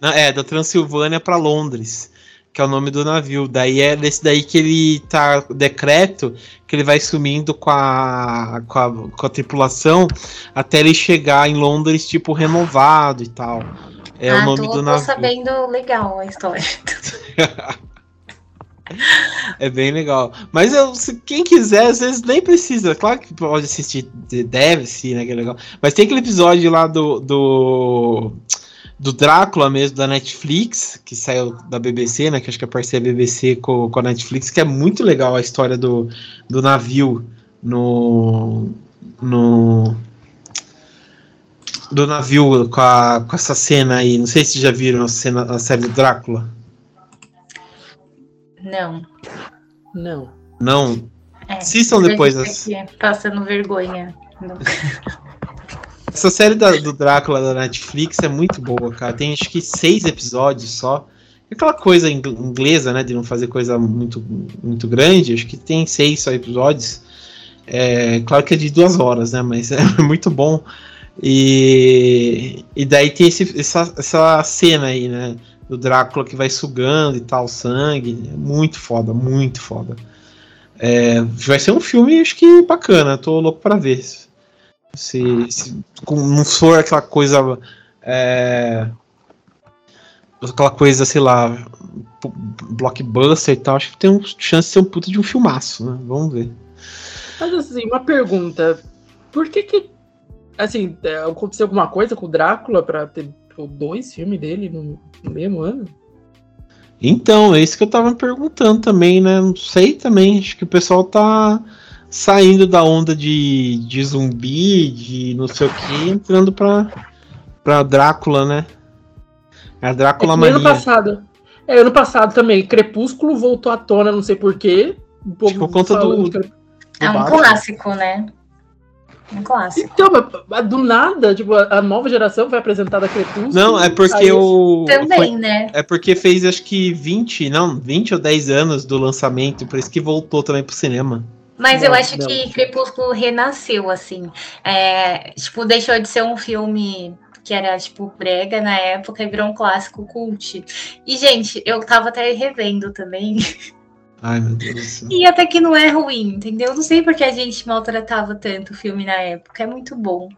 não, é da Transilvânia para Londres, que é o nome do navio. Daí é desse daí que ele tá decreto que ele vai sumindo com a, com a, com a tripulação até ele chegar em Londres tipo renovado e tal. É ah, o nome tô, do navio. Tô sabendo legal a história. é bem legal. Mas eu, se, quem quiser, às vezes nem precisa. Claro que pode assistir, deve sim, né? Que é legal. Mas tem aquele episódio lá do, do, do Drácula mesmo, da Netflix, que saiu da BBC, né? Que acho que é parceria BBC com, com a Netflix, que é muito legal a história do, do navio no. no do navio com, a, com essa cena aí. Não sei se já viram a, cena, a série do Drácula. Não. Não. Não? É, Assistam depois. As... Passando vergonha. Essa série da, do Drácula da Netflix é muito boa, cara. Tem acho que seis episódios só. Aquela coisa inglesa, né? De não fazer coisa muito, muito grande. Acho que tem seis só episódios. É, claro que é de duas horas, né? Mas é muito bom. E, e daí tem esse, essa, essa cena aí, né? Do Drácula que vai sugando e tal, sangue. É muito foda, muito foda. É, vai ser um filme, acho que bacana, tô louco pra ver. Se, se não for aquela coisa. É, aquela coisa, sei lá, blockbuster e tal, acho que tem um, chance de ser um puta de um filmaço, né? Vamos ver. Mas assim, uma pergunta. Por que que Assim, é, aconteceu alguma coisa com o Drácula pra ter tipo, dois filmes dele no, no, mesmo ano? Então, é isso que eu tava me perguntando também, né? Não sei também. Acho que o pessoal tá saindo da onda de, de zumbi, de não sei o que, entrando pra, pra Drácula, né? A Drácula é Ano passado. É, ano passado também. Crepúsculo voltou à tona, não sei porquê. Um pouco por conta do, do. É um clássico, né? Um clássico. Então, do nada, tipo, a nova geração foi apresentada a Crepúsculo. Não, é porque o. Também, foi, né? É porque fez acho que 20, não, 20 ou 10 anos do lançamento, por isso que voltou também pro cinema. Mas Não, eu acho não. que Crepúsculo renasceu, assim. É, tipo, deixou de ser um filme que era, tipo, brega na época e virou um clássico cult. E, gente, eu tava até revendo também. Ai, meu Deus do céu. E até que não é ruim, entendeu? Não sei porque a gente maltratava tanto o filme na época. É muito bom.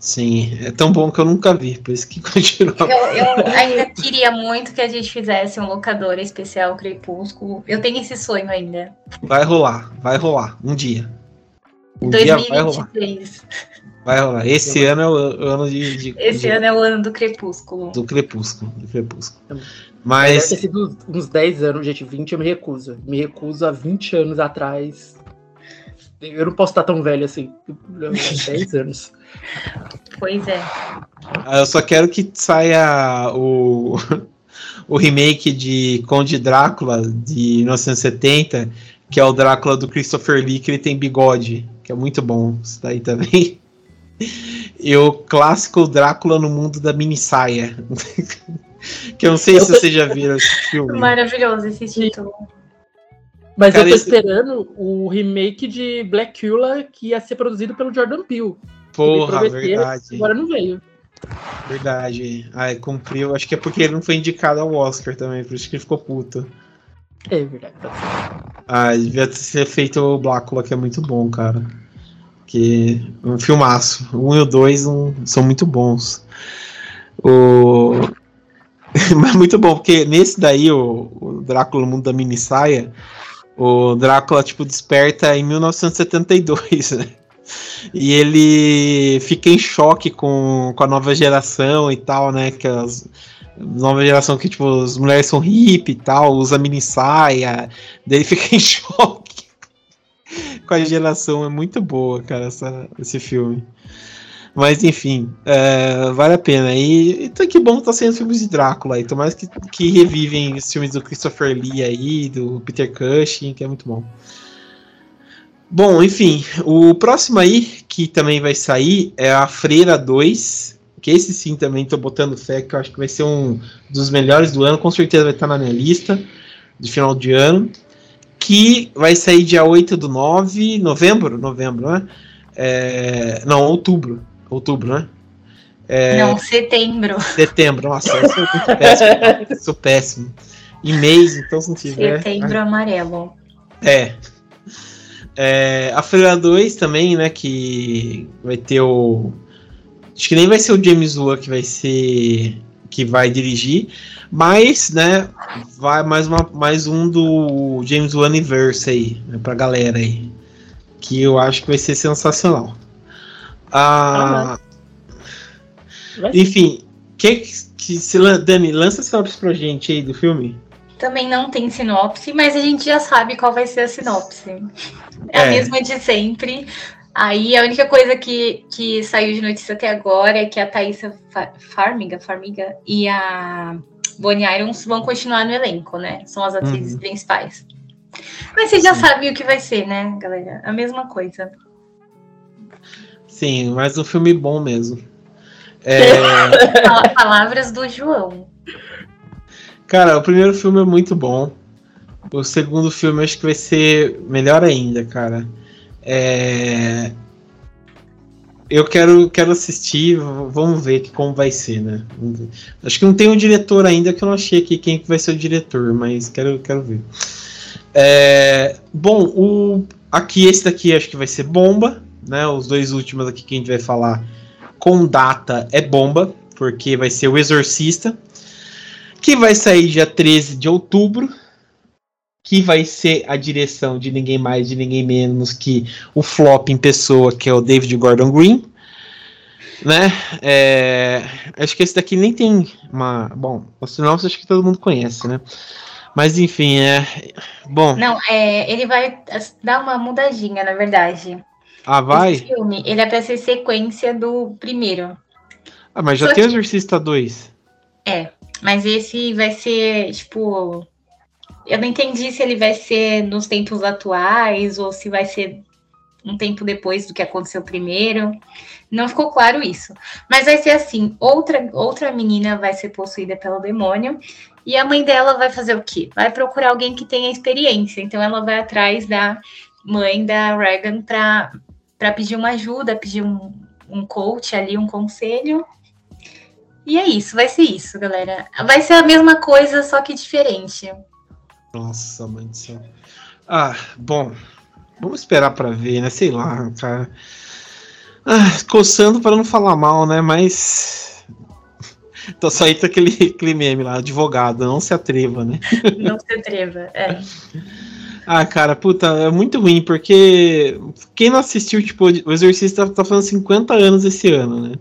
Sim, é tão bom que eu nunca vi, por isso que continua. Eu, eu ainda queria muito que a gente fizesse um locador especial Crepúsculo. Eu tenho esse sonho ainda. Vai rolar, vai rolar, um dia. Um dia vai rolar, 2023. vai rolar. Esse ano é o ano de, de- Esse de- ano é o ano do Crepúsculo. do Crepúsculo. Do Crepúsculo. Deve Mas ter sido uns 10 anos, gente. 20 eu me recuso. Me recuso há 20 anos atrás. Eu não posso estar tão velho assim. 10 anos. Pois é. eu só quero que saia o, o remake de Conde Drácula de 1970, que é o Drácula do Christopher Lee, que ele tem bigode, que é muito bom. Isso daí também. E o clássico Drácula no mundo da mini saia. que eu não sei se vocês já viram esse filme. Maravilhoso esse título. Mas Cara, eu tô esse- esperando o remake de Blackula que ia ser produzido pelo Jordan Peele. Porra, verdade. Agora não veio. Verdade. Ai, cumpriu. Acho que é porque ele não foi indicado ao Oscar também, por isso que ele ficou puto. É verdade. Ah, devia ter feito o Blácula, que é muito bom, cara. Que um filmaço. O um e o dois um- são muito bons. O... Mas muito bom, porque nesse daí, o, o Drácula no mundo da mini saia, o Drácula, tipo, desperta em 1972, né? E ele fica em choque com, com a nova geração e tal, né? Que as nova geração que, tipo, as mulheres são hippie e tal, usa mini saia, daí fica em choque com a geração. É muito boa, cara, essa, esse filme. Mas enfim, é, vale a pena. E, e tá que bom que tá sendo filmes de Drácula aí. Tomara que, que revivem os filmes do Christopher Lee aí, do Peter Cushing, que é muito bom. Bom, enfim, o próximo aí, que também vai sair, é a Freira 2. Que esse sim também tô botando fé, que eu acho que vai ser um dos melhores do ano. Com certeza vai estar na minha lista de final de ano. Que vai sair dia 8 do 9, novembro? Novembro, né? É, não, outubro. Outubro, né? É, Não, setembro. Setembro, nossa, eu sou muito péssimo. sou péssimo. Em mês, então se não tiver. Setembro amarelo. É. É, a Freira 2 também, né? Que vai ter o. Acho que nem vai ser o James Wan que vai ser. que vai dirigir. Mas, né, vai mais, uma, mais um do James Wan Universe aí, né, pra galera aí. Que eu acho que vai ser sensacional. Ah, Vai enfim, que, que se, Dani, lança sinopse pra gente aí do filme. Também não tem sinopse, mas a gente já sabe qual vai ser a sinopse. É, a É. mesma de sempre. Aí a única coisa que, que saiu de notícia até agora é que a Thaisa Fa- Farmiga, Farmiga e a Bonnie Irons vão continuar no elenco, né? São as atrizes Uhum. principais. Mas vocês já Sim. sabem o que vai ser, né, galera? A mesma coisa. Sim, mas um filme bom mesmo. É, Palavras do João. Cara, o primeiro filme é muito bom. O segundo filme acho que vai ser melhor ainda, cara. É, Eu quero, quero assistir, vamos ver como vai ser, né? Acho que não tem um diretor ainda, que eu não achei aqui quem que vai ser o diretor, mas quero, quero ver. É, Bom, o... aqui esse daqui acho que vai ser bomba, né? Os dois últimos aqui que a gente vai falar com data é bomba, porque vai ser o Exorcista, que vai sair dia 13 de outubro, que vai ser a direção de ninguém mais, de ninguém menos que o flop em pessoa, que é o David Gordon Green. Né? É, acho que esse daqui nem tem uma. Bom, o sinopse acho que todo mundo conhece, né? Mas enfim, é. Bom, Não, é, ele vai dar uma mudadinha, na verdade. ah, vai? Esse filme, ele é pra ser sequência do primeiro. Ah, mas já Só tem o que- Exorcista 2. Mas esse vai ser, tipo. Eu não entendi se ele vai ser nos tempos atuais ou se vai ser um tempo depois do que aconteceu primeiro. Não ficou claro isso. Mas vai ser assim: outra, outra menina vai ser possuída pelo demônio. E a mãe dela vai fazer o quê? Vai procurar alguém que tenha experiência. Então ela vai atrás da mãe da Regan para pedir uma ajuda, pedir um, um coach ali, um conselho. E é isso, vai ser isso, galera. Vai ser a mesma coisa, só que diferente. Nossa, mãe do céu. Ah, bom. Vamos esperar para ver, né? Sei lá, cara. Ah, coçando para não falar mal, né? Mas. Tô só aí aquele, aquele meme lá, advogado, não se atreva, né? Não se atreva, é. Ah, cara, puta, é muito ruim, porque quem não assistiu, tipo, o Exorcista tá fazendo 50 anos esse ano, né?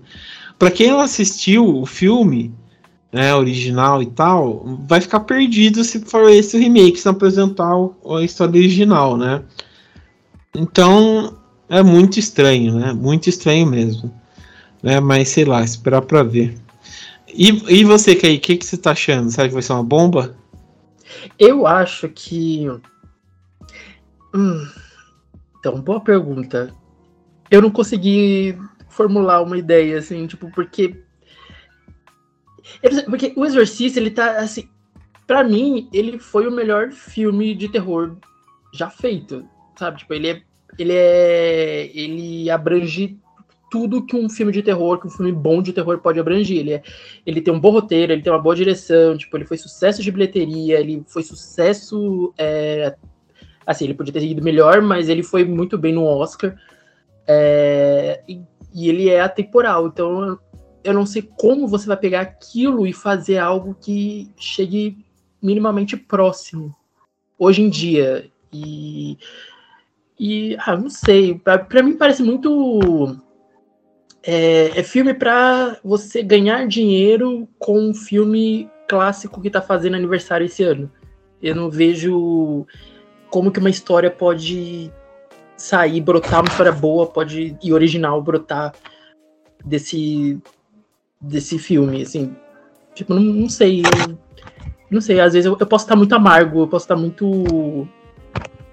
Pra quem assistiu o filme, né, original e tal, vai ficar perdido se for esse remake, se não apresentar a história original, né? Então, é muito estranho, né? Muito estranho mesmo. Né? Mas sei lá, esperar pra ver. E, e você, Kay, o que, que você tá achando? Sabe que vai ser uma bomba? Eu acho que. Hum. Então, boa pergunta. Eu não consegui formular uma ideia, assim, tipo, porque. Porque o Exorcista, ele tá, assim. Pra mim, ele foi o melhor filme de terror já feito, sabe? Tipo, ele é ele é. Ele abrange tudo que um filme de terror, que um filme bom de terror pode abranger. Ele, é, ele tem um bom roteiro, ele tem uma boa direção, tipo, ele foi sucesso de bilheteria, ele foi sucesso. É, assim, ele podia ter ido melhor, mas ele foi muito bem no Oscar. É, e, ele é atemporal, então eu não sei como você vai pegar aquilo e fazer algo que chegue minimamente próximo hoje em dia. E e, ah, não sei, para mim parece muito. É, é filme para você ganhar dinheiro com um filme clássico que tá fazendo aniversário esse ano. Eu não vejo como que uma história pode sair, brotar uma história boa, pode e original brotar desse desse filme, assim. Tipo, não, não sei, eu, não sei, às vezes eu, eu posso estar muito amargo, eu posso estar muito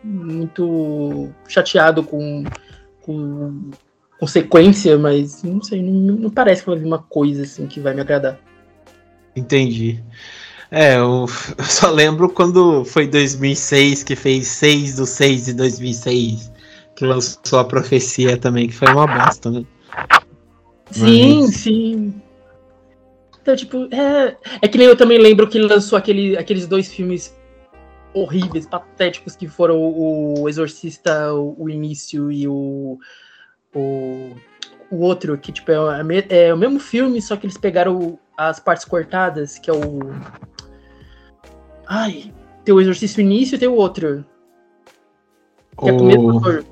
muito chateado com, com consequência, mas não sei, não, não parece que vai vir uma coisa assim que vai me agradar. Entendi. É, eu, eu só lembro quando foi 2006 que fez 6 do 6 de 2006 que lançou a profecia também, que foi uma bosta, né? Sim, Mas... sim. Então, tipo, é, é que nem eu também lembro que lançou aquele, aqueles dois filmes horríveis, patéticos que foram o Exorcista, o, o Início e o, o, o outro, que tipo, é, é, o mesmo filme, só que eles pegaram as partes cortadas, que é o. Ai, tem o Exorcista Início e tem o outro. Que é com o mesmo ator.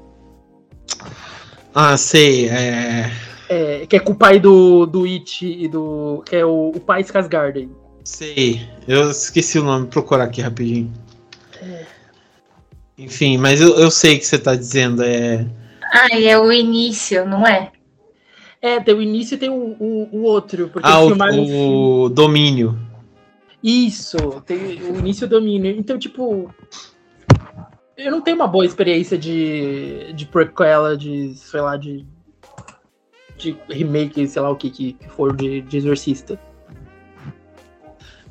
Ah, sei, é... é. Que é com o pai do, do It e do. Que é o, o pai Skarsgård. Sei, eu esqueci o nome, procurar aqui rapidinho. Enfim, mas eu, eu sei o que você está dizendo. É... Ah, é o início, não é? É, tem o início e tem o, o, o outro. Porque ah, o, o domínio. Isso, tem o início e o domínio. Então, tipo. Eu não tenho uma boa experiência de, de prequela, de, sei lá, de. de remake, sei lá o que, que, for de, de Exorcista.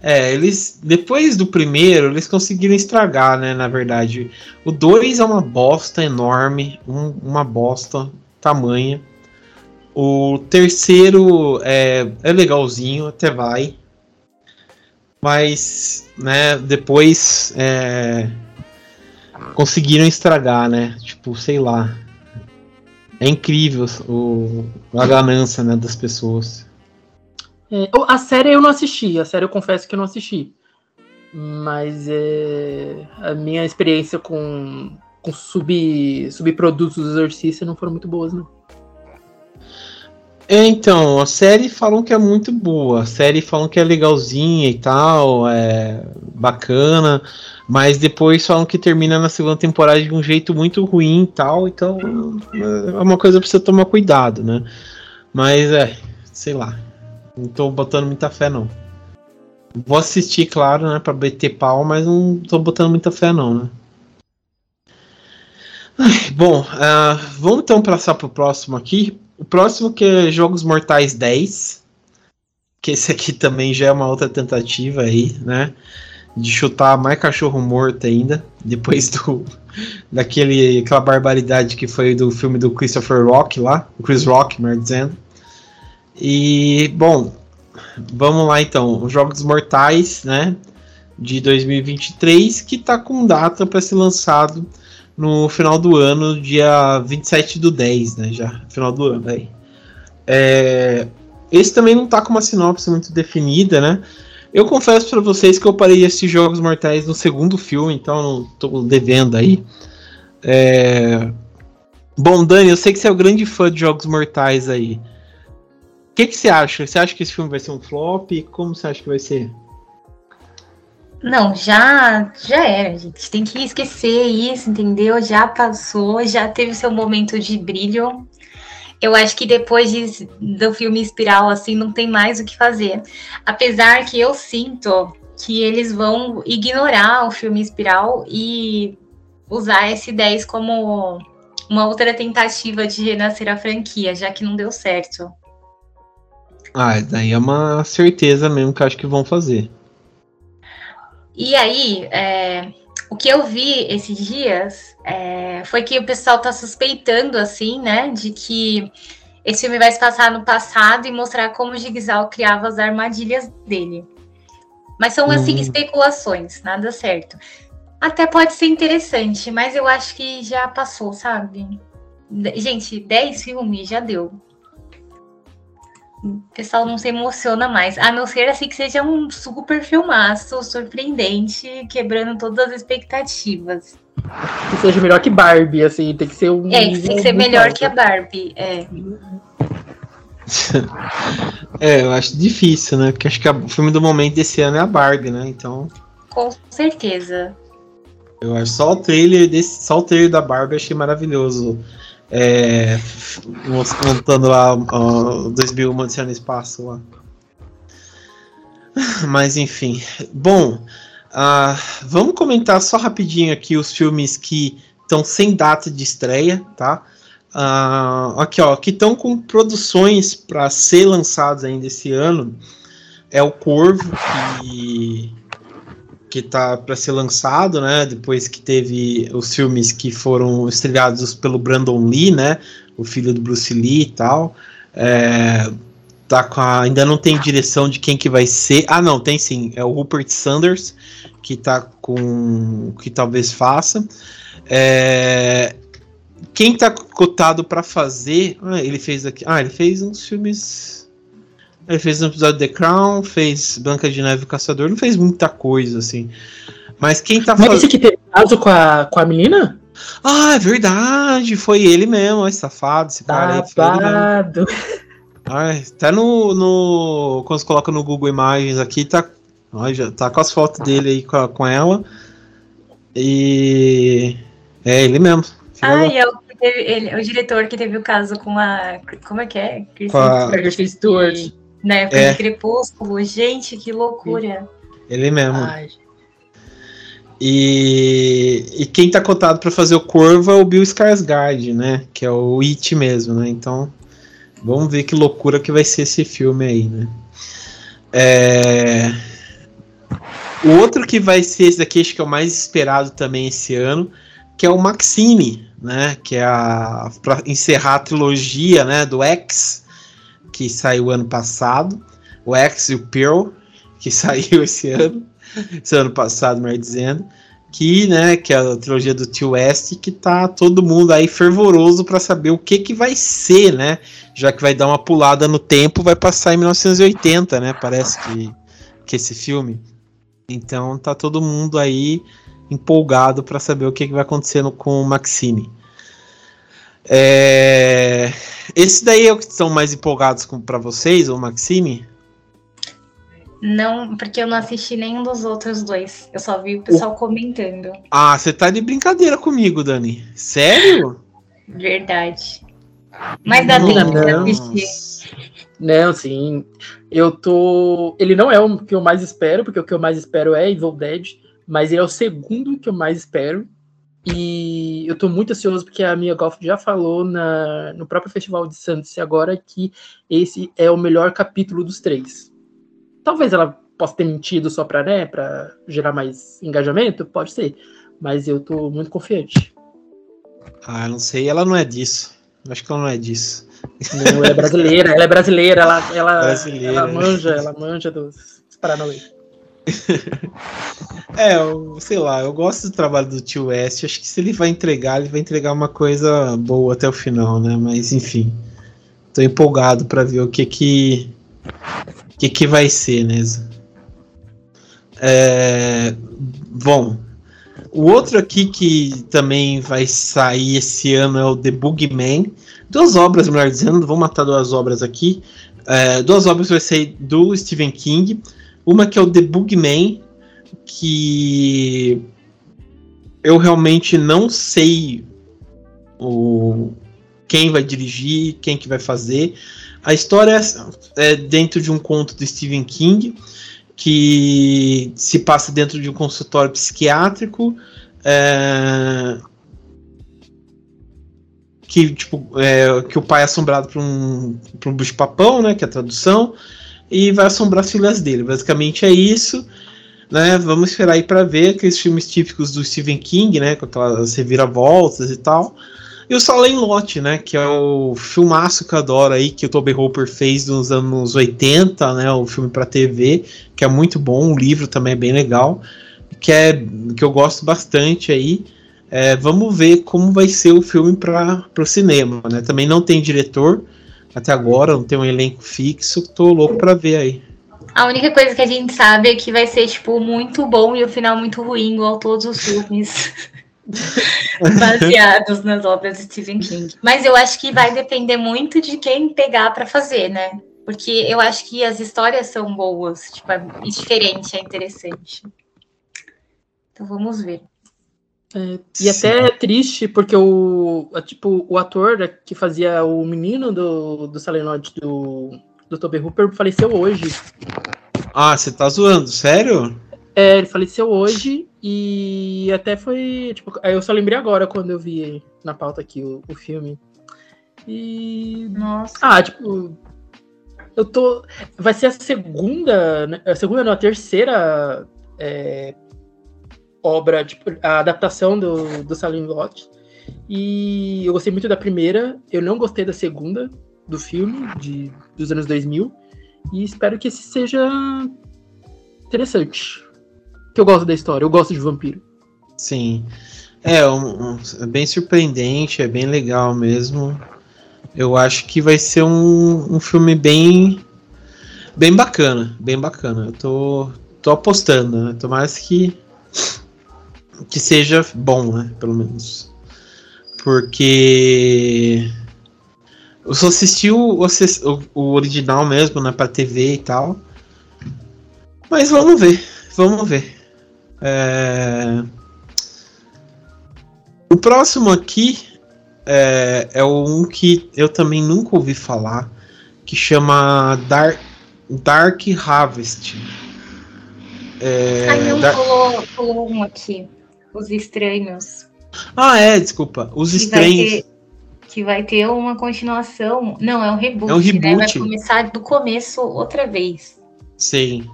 É, eles. Depois do primeiro, eles conseguiram estragar, né? Na verdade. O 2 é uma bosta enorme. Um, uma bosta tamanha. O terceiro é, é legalzinho, até vai. Mas, né, depois é, conseguiram estragar, né? Tipo, sei lá. É incrível o, a ganância né, das pessoas. É, a série eu não assisti, a série eu confesso que eu não assisti. Mas é, a minha experiência com, com sub, subprodutos do Exorcista não foram muito boas, não. É, então, a série falam que é muito boa, a série falam que é legalzinha e tal, é bacana, mas depois falam que termina na segunda temporada de um jeito muito ruim e tal, então é uma coisa pra você tomar cuidado, né? Mas é, sei lá, não tô botando muita fé, não. Vou assistir, claro, né, pra bater pau, mas não tô botando muita fé, não, né. Bom, uh, vamos então passar pro próximo aqui. O próximo que é Jogos Mortais 10. Que esse aqui também já é uma outra tentativa aí, né? De chutar mais cachorro morto ainda. Depois do daquele aquela barbaridade que foi do filme do Christopher Rock lá, o Chris Rock, melhor dizendo. E bom, vamos lá então, os Jogos Mortais, né, de 2023, que tá com data para ser lançado no final do ano, dia 27 do 10, né, já, final do ano aí. É, esse também não tá com uma sinopse muito definida, né? Eu confesso para vocês que eu parei de assistir Jogos Mortais no segundo filme, então não tô devendo aí. É... Bom, Dani, eu sei que você é o grande fã de Jogos Mortais aí. O que, que você acha? Você acha que esse filme vai ser um flop? Como você acha que vai ser? Não, já já era, gente. Tem que esquecer isso, entendeu? Já passou, já teve seu momento de brilho. Eu acho que depois de, do filme Espiral, assim, não tem mais o que fazer. Apesar que eu sinto que eles vão ignorar o filme Espiral e usar S10 como uma outra tentativa de renascer a franquia, já que não deu certo. Ah, daí é uma certeza mesmo que eu acho que vão fazer. E aí, é, o que eu vi esses dias é, foi que o pessoal tá suspeitando, assim, né, de que esse filme vai se passar no passado e mostrar como o Jigsaw criava as armadilhas dele. Mas são, assim, hum. especulações, nada certo. Até pode ser interessante, mas eu acho que já passou, sabe? Gente, 10 filmes já deu o pessoal não se emociona mais. A não ser assim que seja um super filmaço, surpreendente, quebrando todas as expectativas. Que seja melhor que Barbie, assim, tem que ser um. É, tem que ser melhor alto. que a Barbie, é. é, eu acho difícil, né? Porque acho que o filme do momento desse ano é a Barbie, né? Então. Com certeza. Eu acho só o trailer desse, só o trailer da Barbie achei maravilhoso é, montando lá uh, 2000 Odisseia no Espaço lá. Mas enfim. Bom, uh, vamos comentar só rapidinho aqui os filmes que estão sem data de estreia, tá? Uh, aqui, ó, que estão com produções para ser lançados ainda esse ano. É o Corvo, que que tá para ser lançado, né? Depois que teve os filmes que foram estreados pelo Brandon Lee, né? O filho do Bruce Lee e tal. É, tá com a, ainda não tem direção de quem que vai ser. Ah, não, tem sim. É o Rupert Sanders que tá com que talvez faça. É, quem tá cotado para fazer? Ah, ele fez aqui. Ah, ele fez uns filmes ele fez um episódio de The Crown, fez Branca de Neve e Caçador, não fez muita coisa, assim. Mas quem tá falando. Mas esse que teve caso com a, com a menina? Ah, é verdade, foi ele mesmo, esse safado, esse cara aí. Safado. Ai, até no, no. Quando você coloca no Google Imagens aqui, tá. Ai, já tá com as fotos dele aí com, a, com ela. E. É ele mesmo. Ah, e é o, ele, o diretor que teve o caso com a. Como é que é? Kristen Stewart na época é. de Crepúsculo. Gente, que loucura. Ele mesmo. Ai. E, e quem tá cotado para fazer o Corvo é o Bill Skarsgård, né? Que é o It mesmo, né? Então, vamos ver que loucura que vai ser esse filme aí, né? É... O outro que vai ser esse daqui, acho que é o mais esperado também esse ano, que é o Maxine, né? Que é a para encerrar a trilogia, né? Do X, que saiu ano passado, o X e o Pearl, que saiu esse ano, esse ano passado, melhor dizendo, que, né, que é a trilogia do Tio West, que tá todo mundo aí fervoroso para saber o que que vai ser, né? Já que vai dar uma pulada no tempo, vai passar em 1980, né? Parece que, que esse filme. Então tá todo mundo aí empolgado para saber o que, que vai acontecer com o Maxine. É... Esse daí é o que estão mais empolgados para vocês, o Maxime? Não, porque eu não assisti nenhum dos outros dois. Eu só vi o pessoal o... comentando. Ah, você tá de brincadeira comigo, Dani. Sério? Verdade. Mas dá tempo de assistir. Não, sim. Eu tô. Ele não é o que eu mais espero, porque o que eu mais espero é Evil Dead, mas ele é o segundo que eu mais espero. E eu tô muito ansioso porque a Mia Goff já falou na, no próprio Festival de Santos agora que esse é o melhor capítulo dos três. Talvez ela possa ter mentido só para né, pra gerar mais engajamento, pode ser. Mas eu tô muito confiante. Ah, não sei, ela não é disso. Acho que ela não é disso. Não, ela é brasileira, ela é brasileira, ela, ela, brasileira. ela manja, ela manja dos, dos Paranauê. é, eu, sei lá, eu gosto do trabalho do tio West. Acho que se ele vai entregar, ele vai entregar uma coisa boa até o final, né? Mas enfim, tô empolgado para ver o que que que que vai ser, né? É, bom, o outro aqui que também vai sair esse ano é o The Bugman. Duas obras, melhor dizendo, vou matar duas obras aqui. É, duas obras vai sair do Stephen King. Uma que é o The Bugman, que eu realmente não sei o, quem vai dirigir, quem que vai fazer. A história é dentro de um conto do Stephen King que se passa dentro de um consultório psiquiátrico. É, que, tipo, é, que o pai é assombrado por um, por um bicho-papão, né? Que é a tradução. E vai assombrar as filhas dele. Basicamente é isso. Né, vamos esperar aí para ver aqueles filmes típicos do Stephen King, né, com aquelas reviravoltas e tal. E o Salem Lot, né? Que é o filmaço que eu adoro aí, que o Toby Hooper fez nos anos 80, né? O filme para TV, que é muito bom, o livro também é bem legal, que é que eu gosto bastante aí. É, vamos ver como vai ser o filme para o cinema, né? Também não tem diretor até agora, não tem um elenco fixo, tô louco para ver aí. A única coisa que a gente sabe é que vai ser, tipo, muito bom e o final muito ruim, igual todos os filmes. baseados nas obras de Stephen King. Mas eu acho que vai depender muito de quem pegar para fazer, né? Porque eu acho que as histórias são boas, tipo, é diferente, é interessante. Então vamos ver. É, e até é triste, porque o, tipo, o ator que fazia o menino do, do Silent do, do Toby Hooper faleceu hoje. Ah, você tá zoando, sério? É, ele faleceu hoje e até foi. Tipo, eu só lembrei agora quando eu vi na pauta aqui o, o filme. E. Nossa. Ah, tipo. Eu tô. Vai ser a segunda. Né, a segunda, não, a terceira é, obra, tipo, a adaptação do, do Salim Lot. E eu gostei muito da primeira, eu não gostei da segunda do filme, de, dos anos 2000. E espero que esse seja interessante que eu gosto da história, eu gosto de vampiro. Sim. É, um, um, é bem surpreendente, é bem legal mesmo. Eu acho que vai ser um, um filme bem bem bacana, bem bacana. Eu tô, tô apostando, né? Tomara que que seja bom, né? Pelo menos. Porque eu só assisti o, o, original mesmo, né? Pra TV e tal. Mas vamos ver, vamos ver. É... O próximo aqui é, é um que eu também nunca ouvi falar, que chama Dark, Dark Harvest. É, Ai, não, Dark... Pulou, pulou um aqui. Os Estranhos. Ah, é, desculpa. Os que Estranhos. Vai ter, que vai ter uma continuação. Não, é um reboot. É um reboot. Né? Vai começar do começo outra vez. Sim.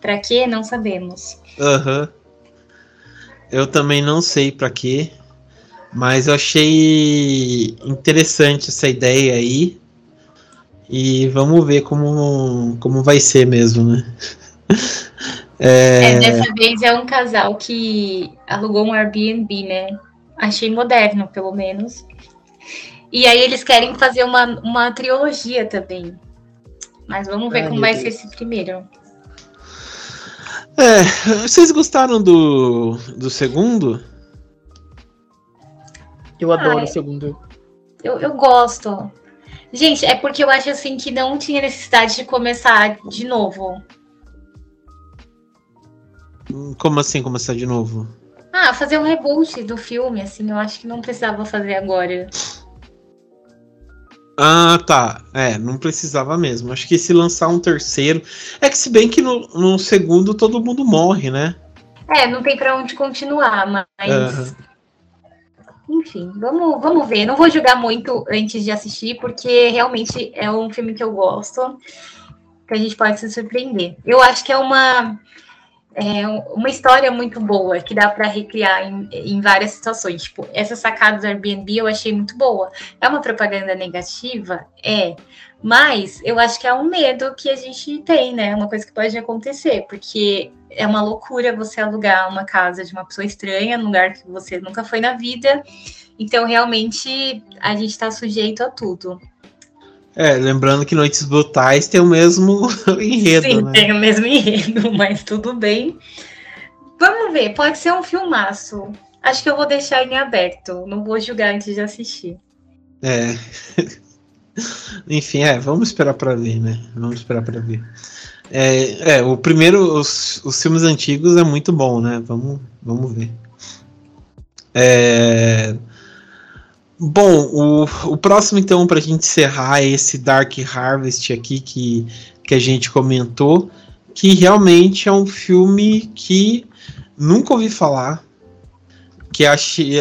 Pra quê? Não sabemos. Aham. Uhum. Eu também não sei para quê, mas eu achei interessante essa ideia aí. E vamos ver como, como vai ser mesmo, né? É... é... dessa vez é um casal que alugou um Airbnb, né? Achei moderno, pelo menos. E aí eles querem fazer uma, uma trilogia também. Mas vamos ver Ai, como vai Deus. ser esse primeiro. É, vocês gostaram do, do segundo? Eu adoro Ai, o segundo. Eu, eu gosto. Gente, é porque eu acho assim que não tinha necessidade de começar de novo. Como assim começar de novo? Ah, fazer um reboot do filme, assim, eu acho que não precisava fazer agora. Ah, tá. É, não precisava mesmo. Acho que se lançar um terceiro. É que se bem que no, no segundo todo mundo morre, né? É, não tem para onde continuar, mas. Uhum. Enfim, vamos, vamos ver. Não vou julgar muito antes de assistir, porque realmente é um filme que eu gosto, que a gente pode se surpreender. Eu acho que é uma. É uma história muito boa que dá para recriar em, em, várias situações. Tipo, essa sacada do Airbnb eu achei muito boa. É uma propaganda negativa? É. Mas eu acho que é um medo que a gente tem, né? Uma coisa que pode acontecer, porque é uma loucura você alugar uma casa de uma pessoa estranha, num lugar que você nunca foi na vida. Então, realmente, a gente está sujeito a tudo. É, lembrando que Noites Brutais tem o mesmo enredo. Sim, né? tem o mesmo enredo, mas tudo bem. Vamos ver, pode ser um filmaço. Acho que eu vou deixar em aberto. Não vou julgar antes de assistir. É. Enfim, é, vamos esperar para ver, né? Vamos esperar para ver. É, é, o primeiro, os, os filmes antigos é muito bom, né? Vamos, vamos ver. É. Bom, o, o próximo, então, para a gente encerrar é esse Dark Harvest aqui que, que a gente comentou, que realmente é um filme que nunca ouvi falar, que achei,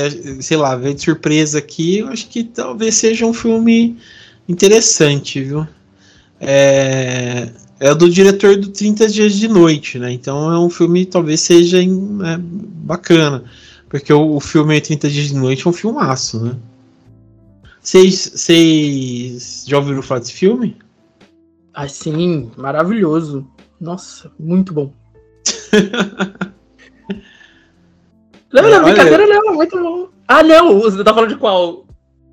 sei lá, veio de surpresa aqui, eu acho que talvez seja um filme interessante, viu? É, é do diretor do 30 Dias de Noite, né? Então é um filme talvez seja é, bacana, porque o, o filme 30 Dias de Noite é um filmaço, né? Vocês já ouviram falar desse filme? Ah, sim, maravilhoso. Nossa, muito bom. não, não, brincadeira não, muito bom. Ah, não, você tá falando de qual?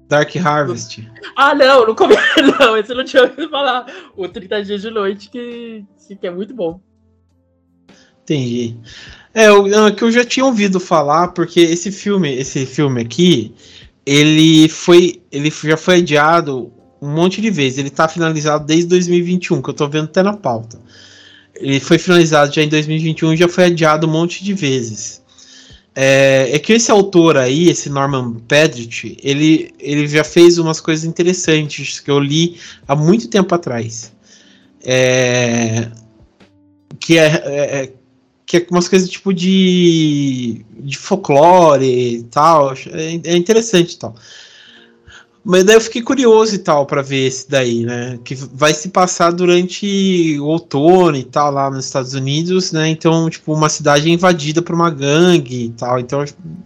Dark Harvest. Ah, não, não comi, não, esse eu não tinha ouvido falar. O 30 Dias de Noite, que, que é muito bom. Entendi. É, o é que eu já tinha ouvido falar, porque esse filme, esse filme aqui, ele foi, ele já foi adiado um monte de vezes. Ele está finalizado desde 2021, que eu estou vendo até na pauta. Ele foi finalizado já em 2021 e já foi adiado um monte de vezes. É, é, que esse autor aí, esse Norman Pedrick, ele, ele já fez umas coisas interessantes que eu li há muito tempo atrás. É, que é, é, é que é umas coisas tipo de, de folclore e tal. É, é interessante e tal. Mas daí eu fiquei curioso e tal para ver esse daí, né? Que vai se passar durante o outono e tal, lá nos Estados Unidos, né? Então, tipo, uma cidade invadida por uma gangue e tal. Então,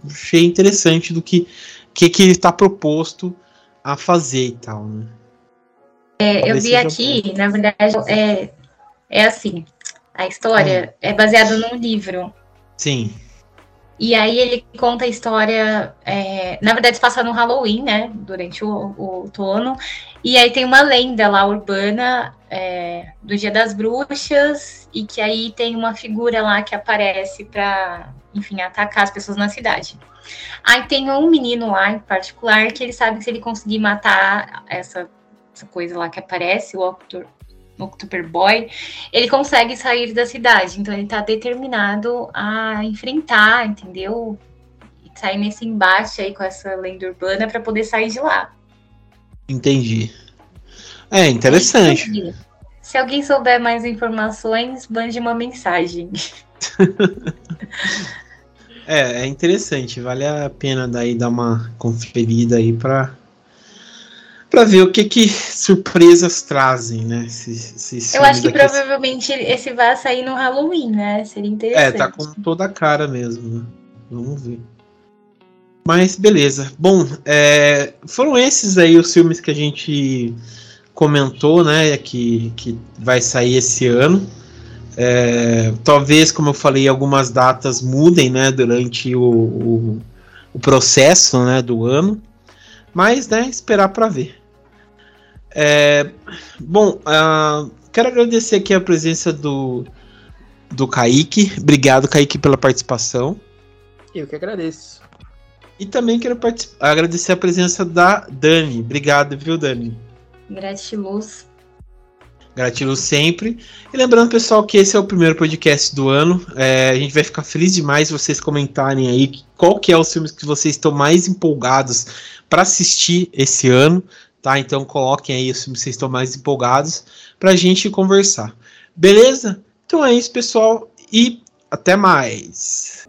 achei interessante do que, que, que ele está proposto a fazer e tal, né? É, eu vi aqui, na verdade, é, é assim. A história hum. é baseada num livro. Sim. E aí ele conta a história, é, na verdade se passa no Halloween, né, durante o, o outono, e aí tem uma lenda lá urbana é, do Dia das Bruxas, e que aí tem uma figura lá que aparece para, enfim, atacar as pessoas na cidade. Aí tem um menino lá em particular que ele sabe que se ele conseguir matar essa, essa coisa lá que aparece, o Octor, October Boy, ele consegue sair da cidade. Então ele tá determinado a enfrentar, entendeu? E sair nesse embate aí com essa lenda urbana para poder sair de lá. Entendi. É interessante. Se alguém souber mais informações, mande uma mensagem. é, é interessante, vale a pena daí dar uma conferida aí para para ver o que que surpresas trazem, né? Eu acho que provavelmente esse vai sair no Halloween, né? Seria interessante. É, tá com toda a cara mesmo, né? Vamos ver. Mas beleza. Bom, é, foram esses aí os filmes que a gente comentou, né? Que, que vai sair esse ano. É, talvez, como eu falei, algumas datas mudem, né? Durante o, o, o processo, né? Do ano. Mas, né? Esperar para ver. É, bom, uh, quero agradecer aqui a presença do, do Kaique. Obrigado, Kaique, pela participação. Eu que agradeço. E também quero agradecer a presença da Dani. Obrigado, viu, Dani? Gratiluz. Gratiluz sempre. E lembrando, pessoal, que esse é o primeiro podcast do ano. É, a gente vai ficar feliz demais vocês comentarem aí qual que é os filmes que vocês estão mais empolgados para assistir esse ano tá? Então coloquem aí se vocês estão mais empolgados para a gente conversar. Beleza? Então é isso, pessoal, e até mais.